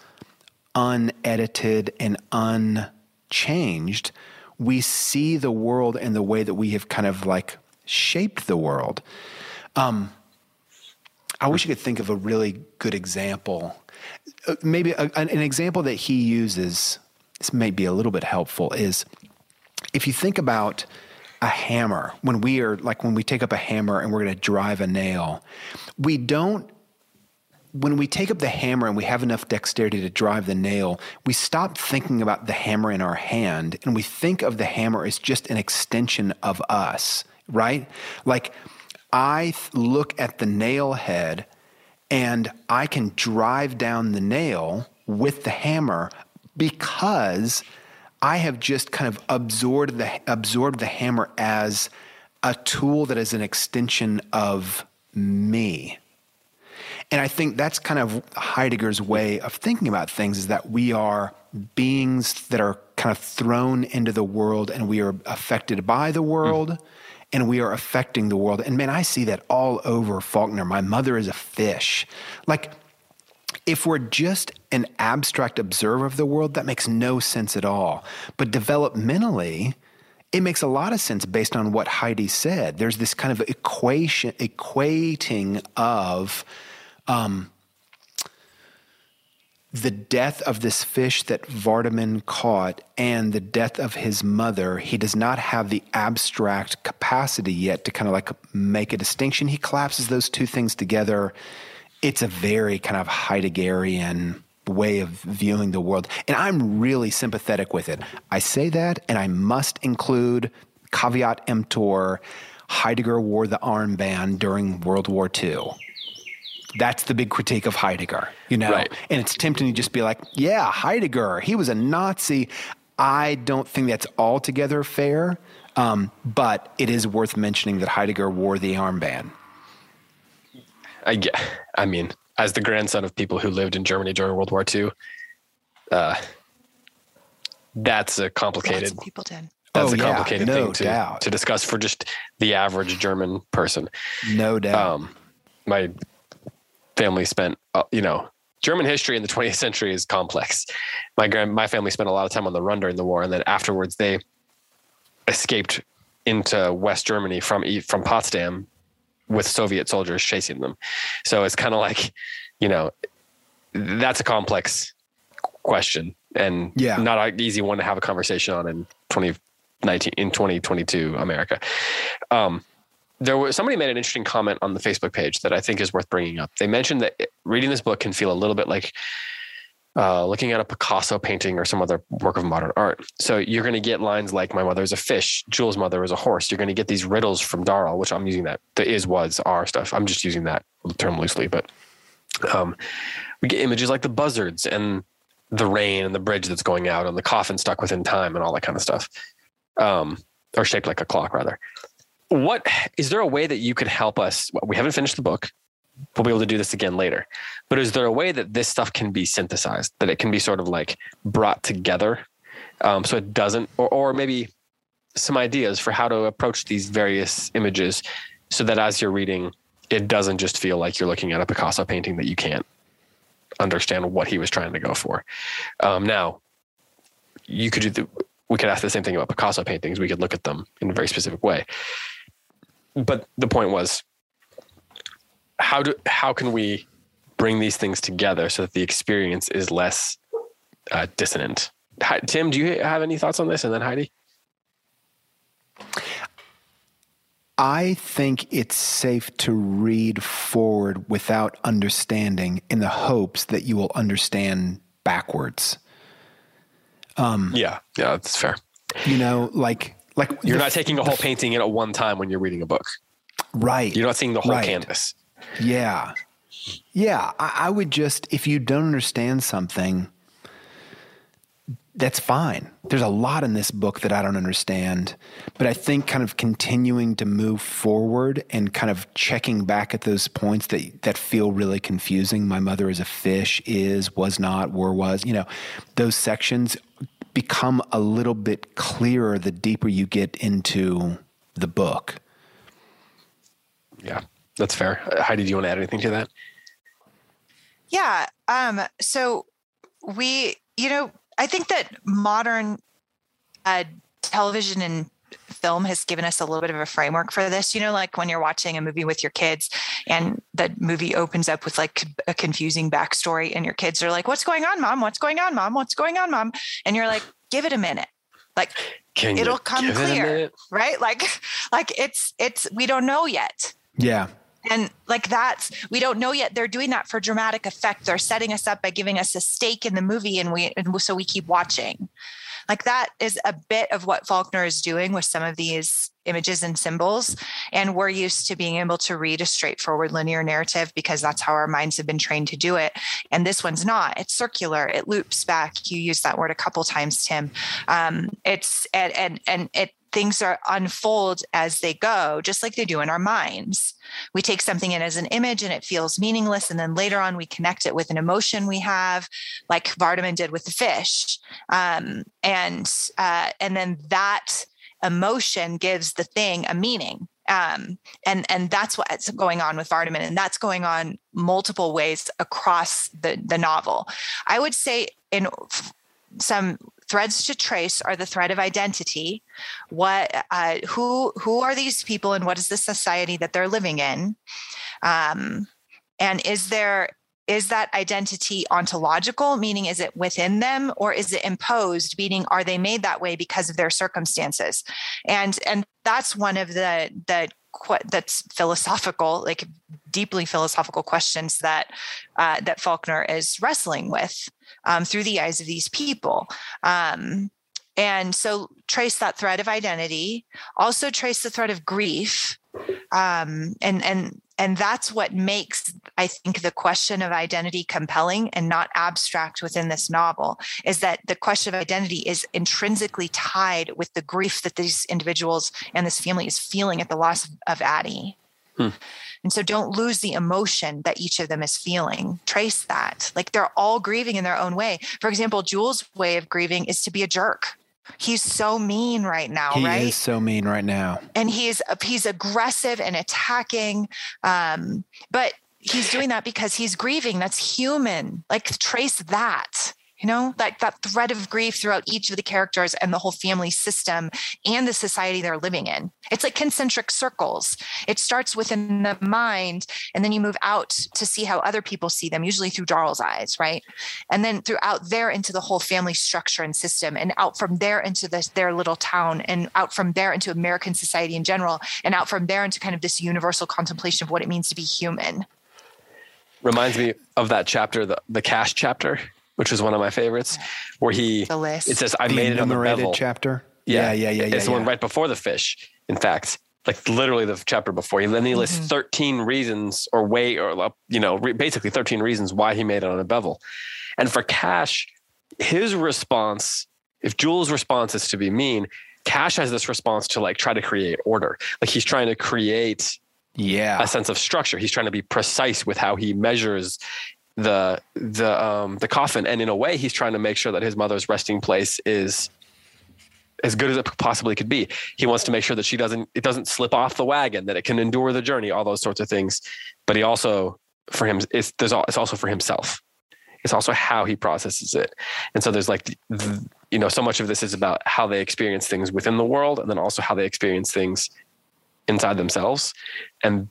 unedited and unchanged we see the world in the way that we have kind of like shaped the world. Um, I wish you could think of a really good example. Uh, maybe a, an, example that he uses, this may be a little bit helpful, is if you think about a hammer, when we are like when we take up a hammer and we're going to drive a nail, we don't when we take up the hammer and we have enough dexterity to drive the nail, we stop thinking about the hammer in our hand and we think of the hammer as just an extension of us, right? Like I look at the nail head and I can drive down the nail with the hammer because I have just kind of absorbed the absorbed the hammer as a tool that is an extension of me. And I think that's kind of Heidegger's way of thinking about things is that we are beings that are kind of thrown into the world and we are affected by the world mm. And we are affecting the world. And man, I see that all over Faulkner. My mother is a fish. Like, if we're just an abstract observer of the world, that makes no sense at all. But developmentally, it makes a lot of sense based on what Heidi said. There's this kind of equation, equating of um, the death of this fish that Vardaman caught and the death of his mother, he does not have the abstract capacity yet to kind of like make a distinction. He collapses those two things together. It's a very kind of Heideggerian way of viewing the world. And I'm really sympathetic with it. I say that, and I must include caveat emptor Heidegger wore the armband during World War II. That's the big critique of Heidegger, you know? Right. And it's tempting to just be like, yeah, Heidegger, he was a Nazi. I don't think that's altogether fair, um, but it is worth mentioning that Heidegger wore the armband. I get, I mean, as the grandson of people who lived in Germany during World War II, uh, that's a complicated. people did. That's oh, a complicated yeah, no thing to, doubt. to discuss for just the average German person. No doubt. Um, my family spent, uh, you know, German history in the <laughs> 20th century is complex. My grand, my family spent a lot of time on the run during the war, and then afterwards they escaped into West Germany from from Potsdam with Soviet soldiers chasing them. So it's kind of like, you know, that's a complex question and yeah. not an easy one to have a conversation on in 2019 in 2022 America. Um, there was somebody made an interesting comment on the Facebook page that I think is worth bringing up. They mentioned that reading this book can feel a little bit like uh, looking at a Picasso painting or some other work of modern art. So you're going to get lines like "My mother is a fish," "Jewel's mother is a horse." You're going to get these riddles from Darl, which I'm using that the is, was, are stuff. I'm just using that term loosely, but um, we get images like the buzzards and the rain and the bridge that's going out and the coffin stuck within time and all that kind of stuff, um, or shaped like a clock rather. What is there a way that you could help us? We haven't finished the book we'll be able to do this again later. But is there a way that this stuff can be synthesized, that it can be sort of like brought together, um, so it doesn't, or, or maybe some ideas for how to approach these various images, so that as you're reading, it doesn't just feel like you're looking at a Picasso painting that you can't understand what he was trying to go for. Um, now, you could do the, we could ask the same thing about Picasso paintings. We could look at them in a very specific way. But the point was, how do how can we bring these things together so that the experience is less uh, dissonant? Hi, Tim, do you have any thoughts on this? And then Heidi. I think it's safe to read forward without understanding in the hopes that you will understand backwards. Um, yeah, yeah, that's fair. You know, like like you're the, not taking a whole painting in at one time when you're reading a book, right? You're not seeing the whole right. canvas. Yeah. Yeah. I, I would just, if you don't understand something, that's fine. There's a lot in this book that I don't understand, but I think kind of continuing to move forward and kind of checking back at those points that that feel really confusing. My mother is a fish, is, was not, were, was, you know, those sections become a little bit clearer the deeper you get into the book. Yeah. That's fair. Uh, Heidi, do you want to add anything to that? Yeah. Um, so we, you know, I think that modern uh, television and film has given us a little bit of a framework for this. You know, like when you're watching a movie with your kids and the movie opens up with like a confusing backstory, and your kids are like, What's going on, mom? What's going on, mom? What's going on, mom? And you're like, Give it a minute. Like, Can it'll come clear, right? Like, <laughs> like it's, it's, we don't know yet. Yeah. And like that's we don't know yet. They're doing that for dramatic effect. They're setting us up by giving us a stake in the movie, and we and so we keep watching. Like that is a bit of what Faulkner is doing with some of these images and symbols. And we're used to being able to read a straightforward linear narrative because that's how our minds have been trained to do it. And this one's not. It's circular. It loops back. You used that word a couple times, Tim. Um, it's and and and it things are unfold as they go, just like they do in our minds. We take something in as an image and it feels meaningless. And then later on, we connect it with an emotion we have, like Vardaman did with the fish. Um, and, uh, and then that emotion gives the thing a meaning. Um, and and that's what's going on with Vardaman, and that's going on multiple ways across the the novel. I would say in some threads to trace are the thread of identity. What uh, who who are these people and what is the society that they're living in? Um, and is there is that identity ontological meaning is it within them or is it imposed meaning are they made that way because of their circumstances? And and that's one of the the that's philosophical like deeply philosophical questions that uh, that faulkner is wrestling with um, through the eyes of these people. Um, and so trace that thread of identity, also trace the thread of grief. Um, and, and, and that's what makes, I think, the question of identity compelling and not abstract within this novel is that the question of identity is intrinsically tied with the grief that these individuals and this family is feeling at the loss of Addie. Hmm. And so don't lose the emotion that each of them is feeling. Trace that. Like they're all grieving in their own way. For example, Jewel's way of grieving is to be a jerk. He's so mean right now, he right? He is so mean right now. And he's he's aggressive and attacking. Um, but he's doing that because he's grieving. That's human. Like trace that you know that that thread of grief throughout each of the characters and the whole family system and the society they're living in. It's like concentric circles. It starts within the mind and then you move out to see how other people see them usually through darl's eyes right? And then throughout there into the whole family structure and system and out from there into this their little town and out from there into american society in general and out from there into kind of this universal contemplation of what it means to be human. Reminds me of that chapter the, the cash chapter which was one of my favorites, where he the list. it says I the made it on the bevel chapter. Yeah, yeah, yeah, yeah. It's yeah, the one right before the fish. In fact, like literally the chapter before. He then he lists mm-hmm. 13 reasons or way or you know basically 13 reasons why he made it on a bevel. And for Cash, his response, if Jewel's response is to be mean, Cash has this response to like try to create order. Like he's trying to create yeah a sense of structure he's trying to be precise with how he measures the the um the coffin. And in a way he's trying to make sure that his mother's resting place is as good as it possibly could be. He wants to make sure that she doesn't it doesn't slip off the wagon that it can endure the journey all those sorts of things. But he also for him it's there's it's also for himself. It's also how he processes it. And so there's like the, you know so much of this is about how they experience things within the world and then also how they experience things inside themselves. And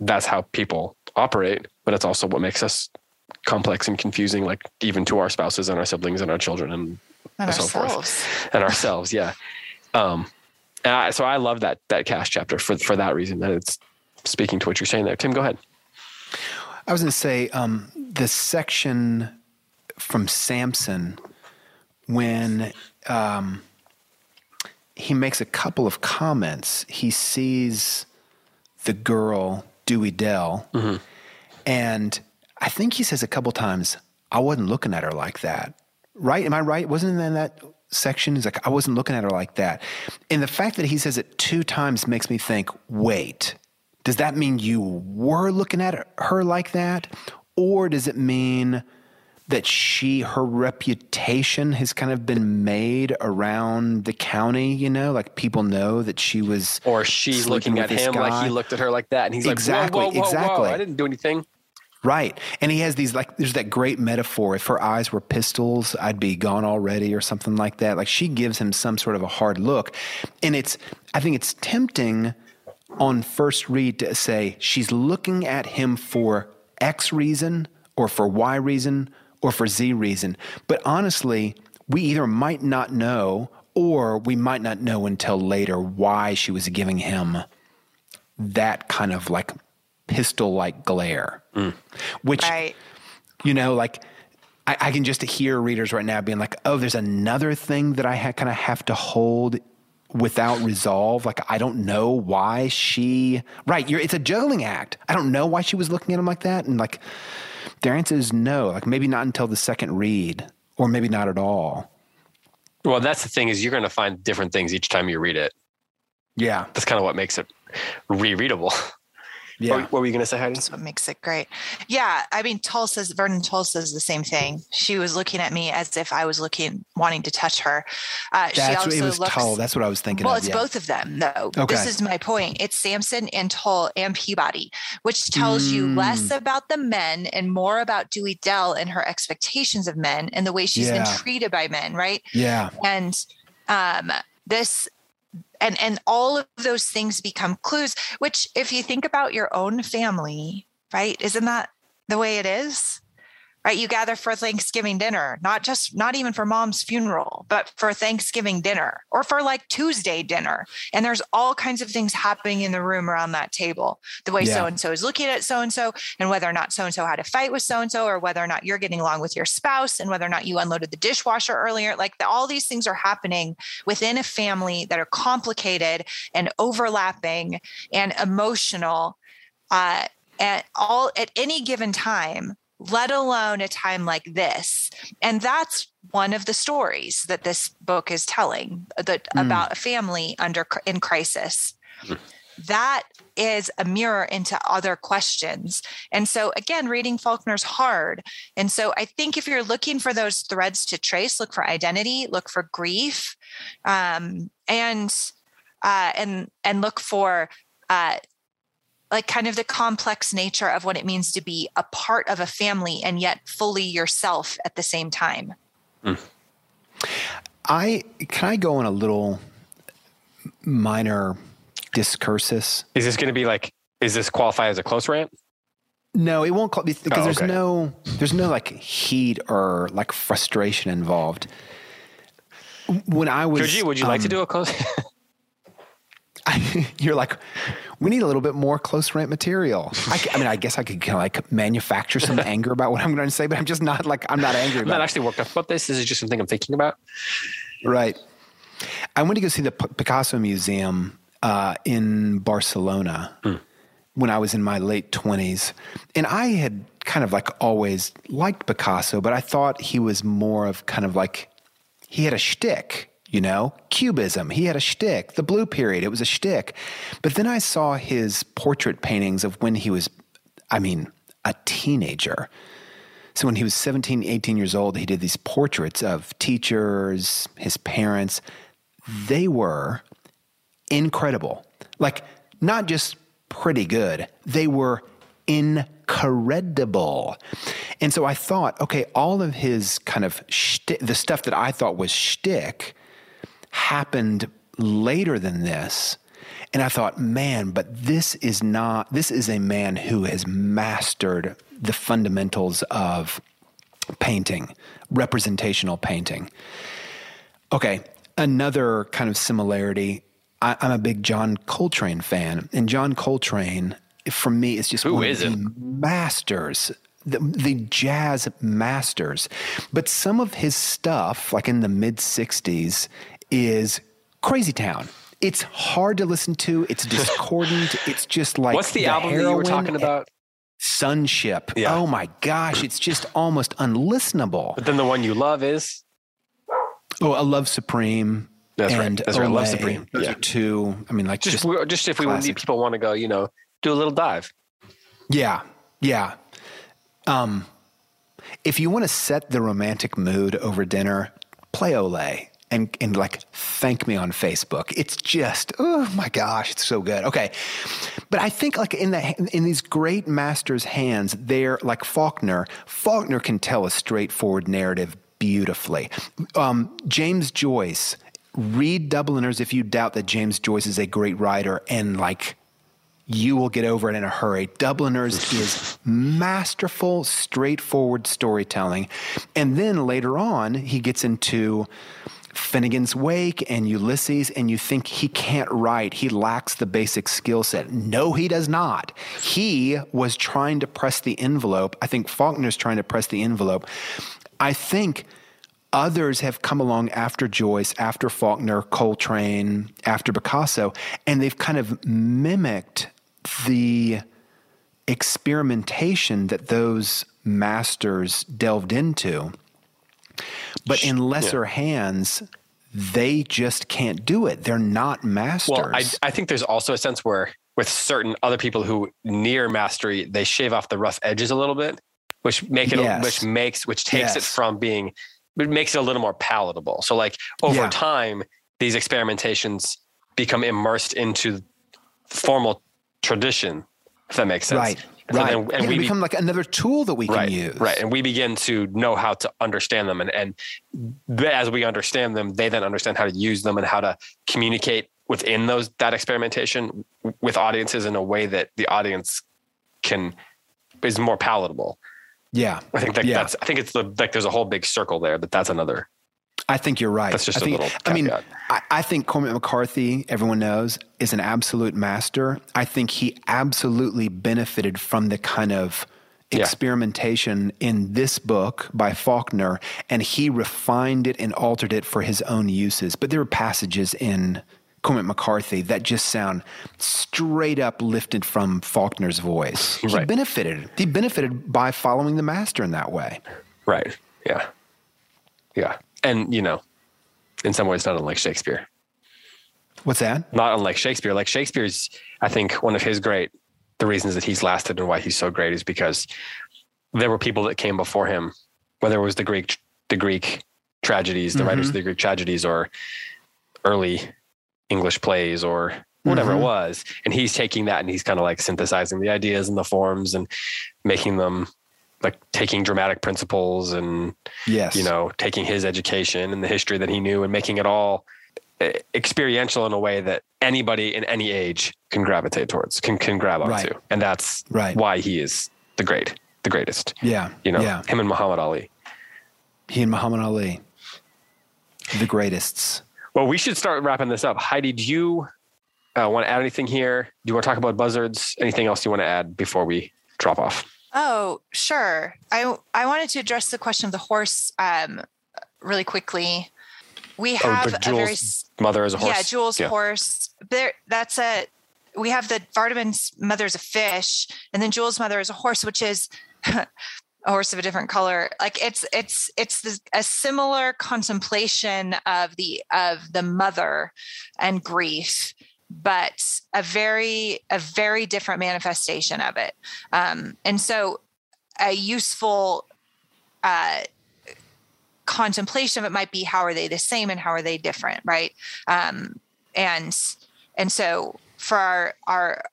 that's how people operate but it's also what makes us complex and confusing, like even to our spouses and our siblings and our children and, and so ourselves. forth, <laughs> and ourselves. Yeah. Um, and I, so I love that that cash chapter for for that reason. That it's speaking to what you're saying there. Tim, go ahead. I was going to say um, the section from Samson when um, he makes a couple of comments. He sees the girl Dewey Dell, mm-hmm. and I think he says a couple times, I wasn't looking at her like that. Right? Am I right? Wasn't in that section? He's like, I wasn't looking at her like that. And the fact that he says it two times makes me think, wait, does that mean you were looking at her like that? Or does it mean that she, her reputation has kind of been made around the county, you know, like people know that she was. Or she's looking at him guy. like he looked at her like that. And he's exactly, like, whoa, whoa, whoa, exactly. I didn't do anything. Right. And he has these like there's that great metaphor. If her eyes were pistols, I'd be gone already or something like that. Like she gives him some sort of a hard look. And it's I think it's tempting on first read to say she's looking at him for X reason or for Y reason or for Z reason. But honestly, we either might not know or we might not know until later why she was giving him that kind of like pistol like glare, mm. which, Right. you know, like I, I can just hear readers right now being like, oh, there's another thing that I ha- kind of have to hold without resolve. Like, I don't know why she, right. You're, it's a juggling act. I don't know why she was looking at him like that. And like, their answer is no, like maybe not until the second read or maybe not at all. Well, that's the thing is you're going to find different things each time you read it. Yeah. That's kind of what makes it rereadable. Yeah. What, what were you going to say, Heidi? That's what makes it great. Yeah, I mean, Tull says Vernon Tull says the same thing. She was looking at me as if I was looking, wanting to touch her. Uh, she That's also what it was looks. Tull. That's what I was thinking well, of. it's yeah. both of them, though. Okay. This is my point. It's Samson and Tull and Peabody, which tells you Mm. less about the men and more about Dewey Dell and her expectations of men and the way she's Yeah. been treated by men, right? Yeah. and um this and and all of those things become clues which if you think about your own family right isn't that the way it is right? You gather for thanksgiving dinner not just not even for mom's funeral but for thanksgiving dinner or for like tuesday dinner. And there's all kinds of things happening in the room around that table. The way so and so is looking at so and so and whether or not so and so had a fight with so and so or whether or not you're getting along with your spouse and whether or not you unloaded the dishwasher earlier. Like the, all these things are happening within a family that are complicated and overlapping and emotional uh, at all at any given time let alone a time like this. And that's one of the stories that this book is telling uh, that Mm. about a family under in crisis. That is a mirror into other questions. And so again reading faulkner's hard. And so i think if you're looking for those threads to trace look for identity look for grief um, and uh, and and look for uh, like kind of the complex nature of what it means to be a part of a family and yet fully yourself at the same time. I can I go on a little minor discursus? Is this going to be like, is this qualify as a close rant? No, it won't call because Oh, there's no there's no like heat or like frustration involved. When I was Georgie, would you like to um, do a close? <laughs> <laughs> you're like, we need a little bit more close rant material. I mean, I guess I could kind of like manufacture some <laughs> anger about what I'm going to say, but I'm just not like I'm not angry I'm about not it. actually worked up about this. This is just something I'm thinking about. Right. I went to go see the P- Picasso Museum uh, in Barcelona when I was in my late 20s. And I had kind of like always liked Picasso, but I thought he was more of kind of like, he had a shtick, you know, Cubism. He had a shtick. The Blue Period, it was a shtick. But then I saw his portrait paintings of when he was, I mean, a teenager. So when he was 17, 18 years old, he did these portraits of teachers, his parents. They were incredible. Like, not just pretty good, they were incredible. And so I thought, okay, all of his kind of shtick, the stuff that I thought was shtick happened later than this. And I thought, man, but this is not, this is a man who has mastered the fundamentals of painting, representational painting. Okay, another kind of similarity. I, I'm a big John Coltrane fan, and John Coltrane, for me, is just Who one of isn't? the masters, the, the jazz masters. But some of his stuff, like in the mid '60s, is crazy town. It's hard to listen to. It's <laughs> discordant. it's just like What's the, album that you were talking about? Sunship. Yeah. Oh my gosh, it's just almost unlistenable. But then the one you love is Oh, a Love Supreme. That's right. That's right. Love Supreme. Those Yeah. are two. I mean, like just just, just, if we classic. people want to go, you know, do a little dive. yeah, yeah. Um, if you want to set the romantic mood over dinner, play Olé and and like thank me on Facebook. It's just oh my gosh, it's so good. Okay, but I think like in the in these great masters' hands, they're like Faulkner. Faulkner can tell a straightforward narrative beautifully. Um, James Joyce. Read Dubliners if you doubt that James Joyce is a great writer and like you will get over it in a hurry. Dubliners <laughs> is masterful, straightforward storytelling. And then later on, he gets into Finnegans Wake and Ulysses, and you think he can't write. He lacks the basic skill set. No, he does not. He was trying to press the envelope. I think Faulkner's trying to press the envelope. I think others have come along after Joyce, after Faulkner, Coltrane, after Picasso, and they've kind of mimicked the experimentation that those masters delved into. But in lesser yeah. hands, they just can't do it. They're not masters. Well, I, I think there's also a sense where with certain other people who near mastery, they shave off the rough edges a little bit, which make it, yes. which makes, which takes yes. it from being, it makes it a little more palatable. So like over yeah. time, these experimentations become immersed into formal tradition, if that makes sense. Right. Right. Then, and yeah, we become be, like another tool that we right, can use. Right. And we begin to know how to understand them. And, and as we understand them, they then understand how to use them and how to communicate within those that experimentation with audiences in a way that the audience can is more palatable. Yeah. I think that, yeah. that's I think it's the like there's a whole big circle there that that's another I think you're right. That's just I think, a little. I mean, I, I, think Cormac McCarthy, everyone knows, is an absolute master. I think he absolutely benefited from the kind of experimentation yeah. in this book by Faulkner, and he refined it and altered it for his own uses. But there are passages in Cormac McCarthy that just sound straight up lifted from Faulkner's voice. He right. benefited. He benefited by following the master in that way. Right. Yeah. Yeah and you know, in some ways, not unlike Shakespeare. What's that? Not unlike Shakespeare. Like Shakespeare's, I think one of his great, the reasons that he's lasted and why he's so great is because there were people that came before him, whether it was the Greek, the Greek tragedies, the mm-hmm. writers of the Greek tragedies, or early English plays, or whatever mm-hmm. it was. And he's taking that and he's kind of like synthesizing the ideas and the forms and making them like taking dramatic principles and yes. you know taking his education and the history that he knew and making it all eh, experiential in a way that anybody in any age can gravitate towards can can grab onto. Right. and that's right. why he is the great the greatest. Yeah. You know yeah. him and muhammad ali. He and muhammad ali. The greatest. Well we should start wrapping this up. Heidi do you uh, want to add anything here? Do you want to talk about buzzards? Anything else you want to add before we drop off Oh, sure. I I wanted to address the question of the horse um, really quickly. We oh, have oh, a very mother as a horse. Yeah, Jewel's yeah. horse. There, that's a. We have the Vardaman's mother as a fish, and then Jewel's mother as a horse, which is <laughs> a horse of a different color. Like it's it's it's a similar contemplation of the of the mother and grief but a very a very different manifestation of it. Um, and so a useful uh, contemplation of it might be how are they the same and how are they different right? Um, and and so for our our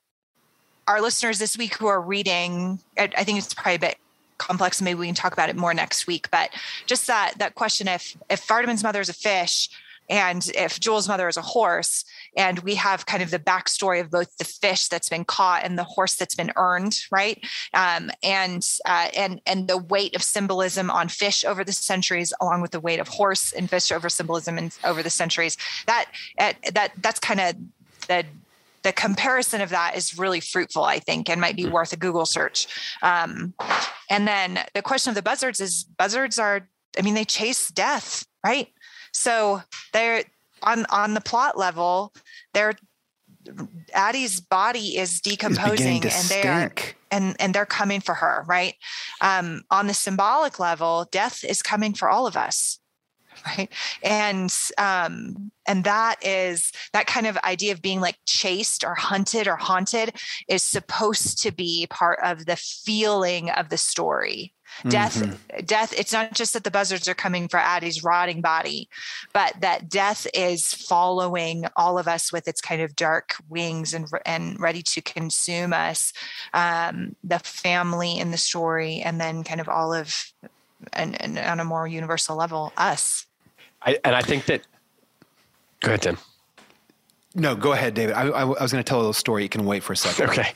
our listeners this week who are reading I, I think it's probably a bit complex maybe we can talk about it more next week but just that that question if if Vardaman's mother is a fish and if Jewel's mother is a horse, and we have kind of the backstory of both the fish that's been caught and the horse that's been earned, right? Um, and uh, and and the weight of symbolism on fish over the centuries, along with the weight of horse and fish over symbolism and over the centuries. That uh, that that's kind of the the comparison of that is really fruitful, I think, and might be hmm. worth a Google search. Um, and then the question of the buzzards is buzzards are, I mean, they chase death, right? So they're on on the plot level, they're Addie's body is decomposing and they're and and they're coming for her, right? Um, on the symbolic level, death is coming for all of us. <laughs> Right. And um, and that is that kind of idea of being like chased or hunted or haunted is supposed to be part of the feeling of the story Death, mm-hmm. death, it's not just that the buzzards are coming for Addie's rotting body, but that death is following all of us with its kind of dark wings and, and ready to consume us. Um, the family in the story, and then kind of all of, and, and on a more universal level, us. I, and I think that, go ahead, Tim. No, go ahead, David. I, I, I was going to tell a little story. You can wait for a second. <laughs> Okay.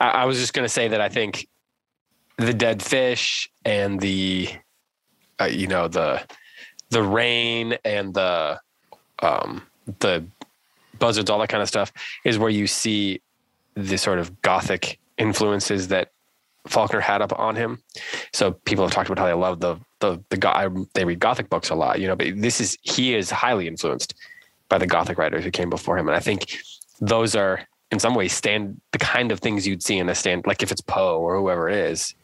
I, I was just going to say that I think the dead fish and the uh, you know the the rain and the um, the buzzards, all that kind of stuff, is where you see the sort of gothic influences that Faulkner had up on him. So people have talked about how they love the the the guy they read gothic books a lot, you know. But this is he is highly influenced by the gothic writers who came before him, and I think those are in some ways stand the kind of things you'd see in a stand like if it's Poe or whoever it is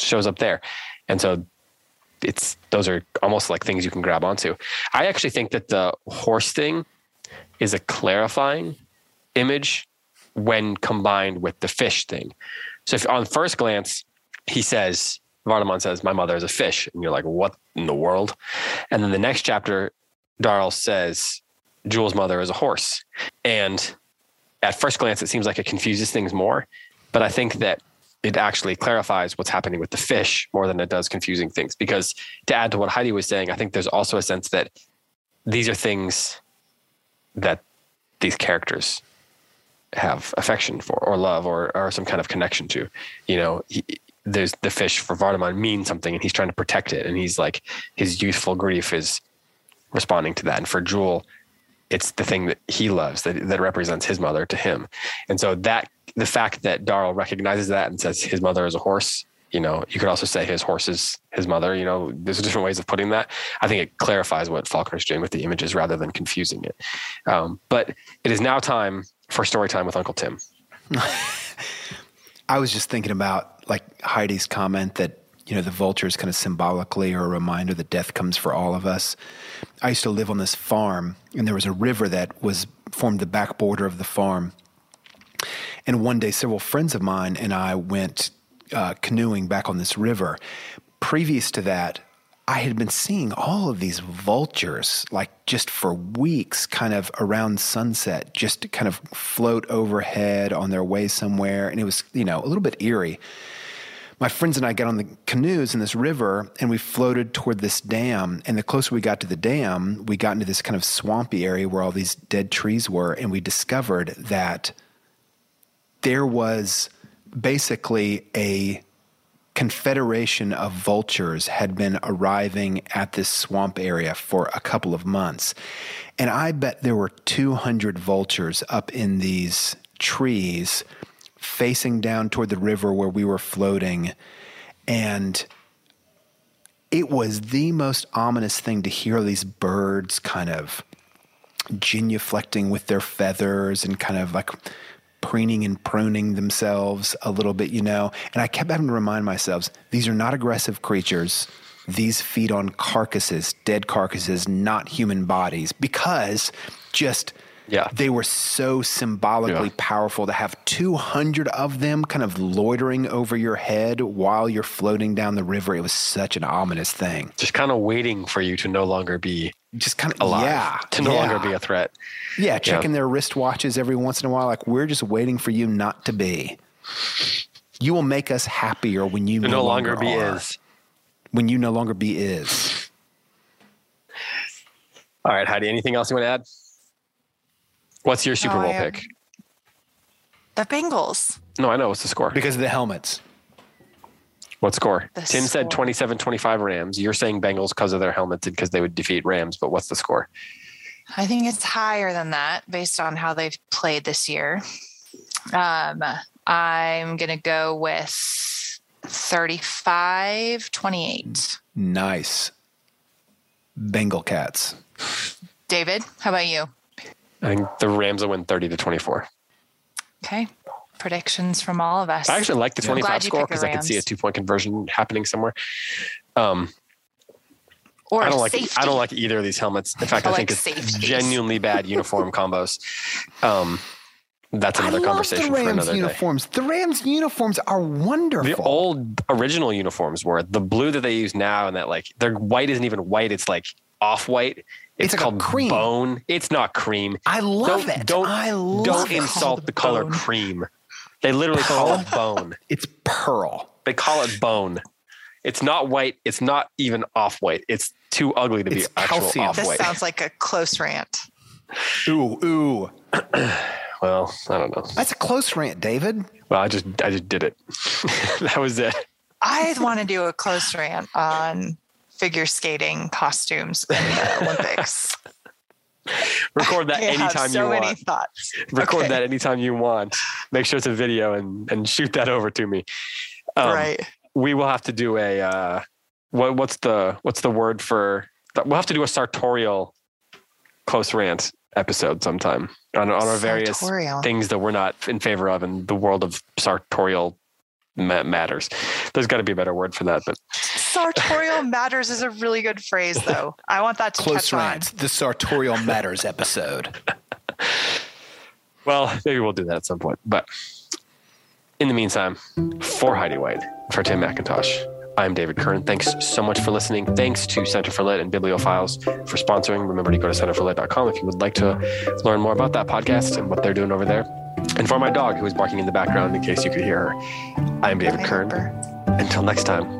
shows up there, and so it's those are almost like things you can grab onto. I actually think that the horse thing is a clarifying image when combined with the fish thing. So if on first glance, he says, Vardaman says, My mother is a fish. And you're like, What in the world? And then the next chapter, Darl says, Jewel's mother is a horse. And at first glance, it seems like it confuses things more. But I think that it actually clarifies what's happening with the fish more than it does confusing things. Because to add to what Heidi was saying, I think there's also a sense that these are things that these characters have affection for or love or, or some kind of connection to. You know, he, there's the fish for Vardaman means something and he's trying to protect it. And he's like, his youthful grief is responding to that. And for Jewel, it's the thing that he loves that, that represents his mother to him. And so that the fact that Darl recognizes that and says his mother is a horse, you know, you could also say his horse is his mother, you know, there's different ways of putting that. I think it clarifies what Faulkner's doing with the images rather than confusing it. Um, but it is now time for story time with Uncle Tim. <laughs> I was just thinking about like Heidi's comment that you know the vultures kind of symbolically are a reminder that death comes for all of us. I used to live on this farm, and there was a river that was formed the back border of the farm. And one day, several friends of mine and I went uh, canoeing back on this river. Previous to that, I had been seeing all of these vultures, like just for weeks, kind of around sunset, just kind of float overhead on their way somewhere. And it was, you know, a little bit eerie. My friends and I got on the canoes in this river and we floated toward this dam. And the closer we got to the dam, we got into this kind of swampy area where all these dead trees were. And we discovered that there was basically a confederation of vultures had been arriving at this swamp area for a couple of months. And I bet there were 200 vultures up in these trees facing down toward the river where we were floating. And it was the most ominous thing to hear these birds kind of genuflecting with their feathers and kind of like preening and pruning themselves a little bit, you know. And I kept having to remind myself these are not aggressive creatures. These feed on carcasses, dead carcasses, not human bodies, because just yeah. they were so symbolically Yeah. powerful to have 200 of them kind of loitering over your head while you're floating down the river. It was such an ominous thing. Just kind of waiting for you to no longer be Just kind of alive, yeah, to no yeah. longer be a threat. Yeah, checking their wristwatches every once in a while. Like we're just waiting for you not to be. You will make us happier when you no, no longer be are. is. When you no longer be is. All right, Heidi, anything else you want to add? What's your Super No, I Bowl pick? The Bengals. No, I know. What's the score? Because of the helmets. What score? The Tim said score. 27 25 Rams. You're saying Bengals because of their helmets and because they would defeat Rams, but what's the score? I think it's higher than that based on how they've played this year. Um, I'm going to go with 35 28. Nice. Bengal cats. David, how about you? I think the Rams will win 30 to 24. Okay. Predictions from all of us. I actually like the 25 score because I could see a two point conversion happening somewhere. Um, or I don't like safety. I don't like either of these helmets. In fact, I I, think like it's safeties. genuinely bad <laughs> uniform combos. Um, that's I another love conversation the for Rams another day. uniforms. The Rams uniforms are wonderful. The old original uniforms were the blue that they use now, and that like their white isn't even white; it's like off white. It's like a called cream. bone. It's not cream. I love don't, it. Don't I love don't it. insult Called the color bone. cream. They literally call it bone. It's pearl. They call it bone. It's not white. It's not even off white. It's too ugly to be It's actual calcium. off This white. sounds like a close rant. Ooh, ooh. <clears throat> well, I don't know. That's a close rant, David. Well, I just I just did it. <laughs> that was it. I want to do a close rant on figure skating costumes in the <laughs> Olympics. Record that <laughs> anytime so you many want. thoughts. Record Okay. that anytime you want. Make sure it's a video and and shoot that over to me. Um, right. We will have to do a uh, what what's the what's the word for we'll have to do a sartorial close rant episode sometime on on our various Sartorial. things that we're not in favor of in the world of sartorial matters. There's got to be a better word for that, but Sartorial matters is a really good phrase, though. I want that to Close catch on. the sartorial matters episode. well, maybe we'll do that at some point. But in the meantime, for Heidi White, for Tim McIntosh, I'm David Kern. Thanks so much for listening. Thanks to Center for Lit and BiblioFiles for sponsoring. Remember to go to centerforlit.com if you would like to learn more about that podcast and what they're doing over there. And for my dog who is barking in the background in case you could hear her, I'm David Kern. Until next time,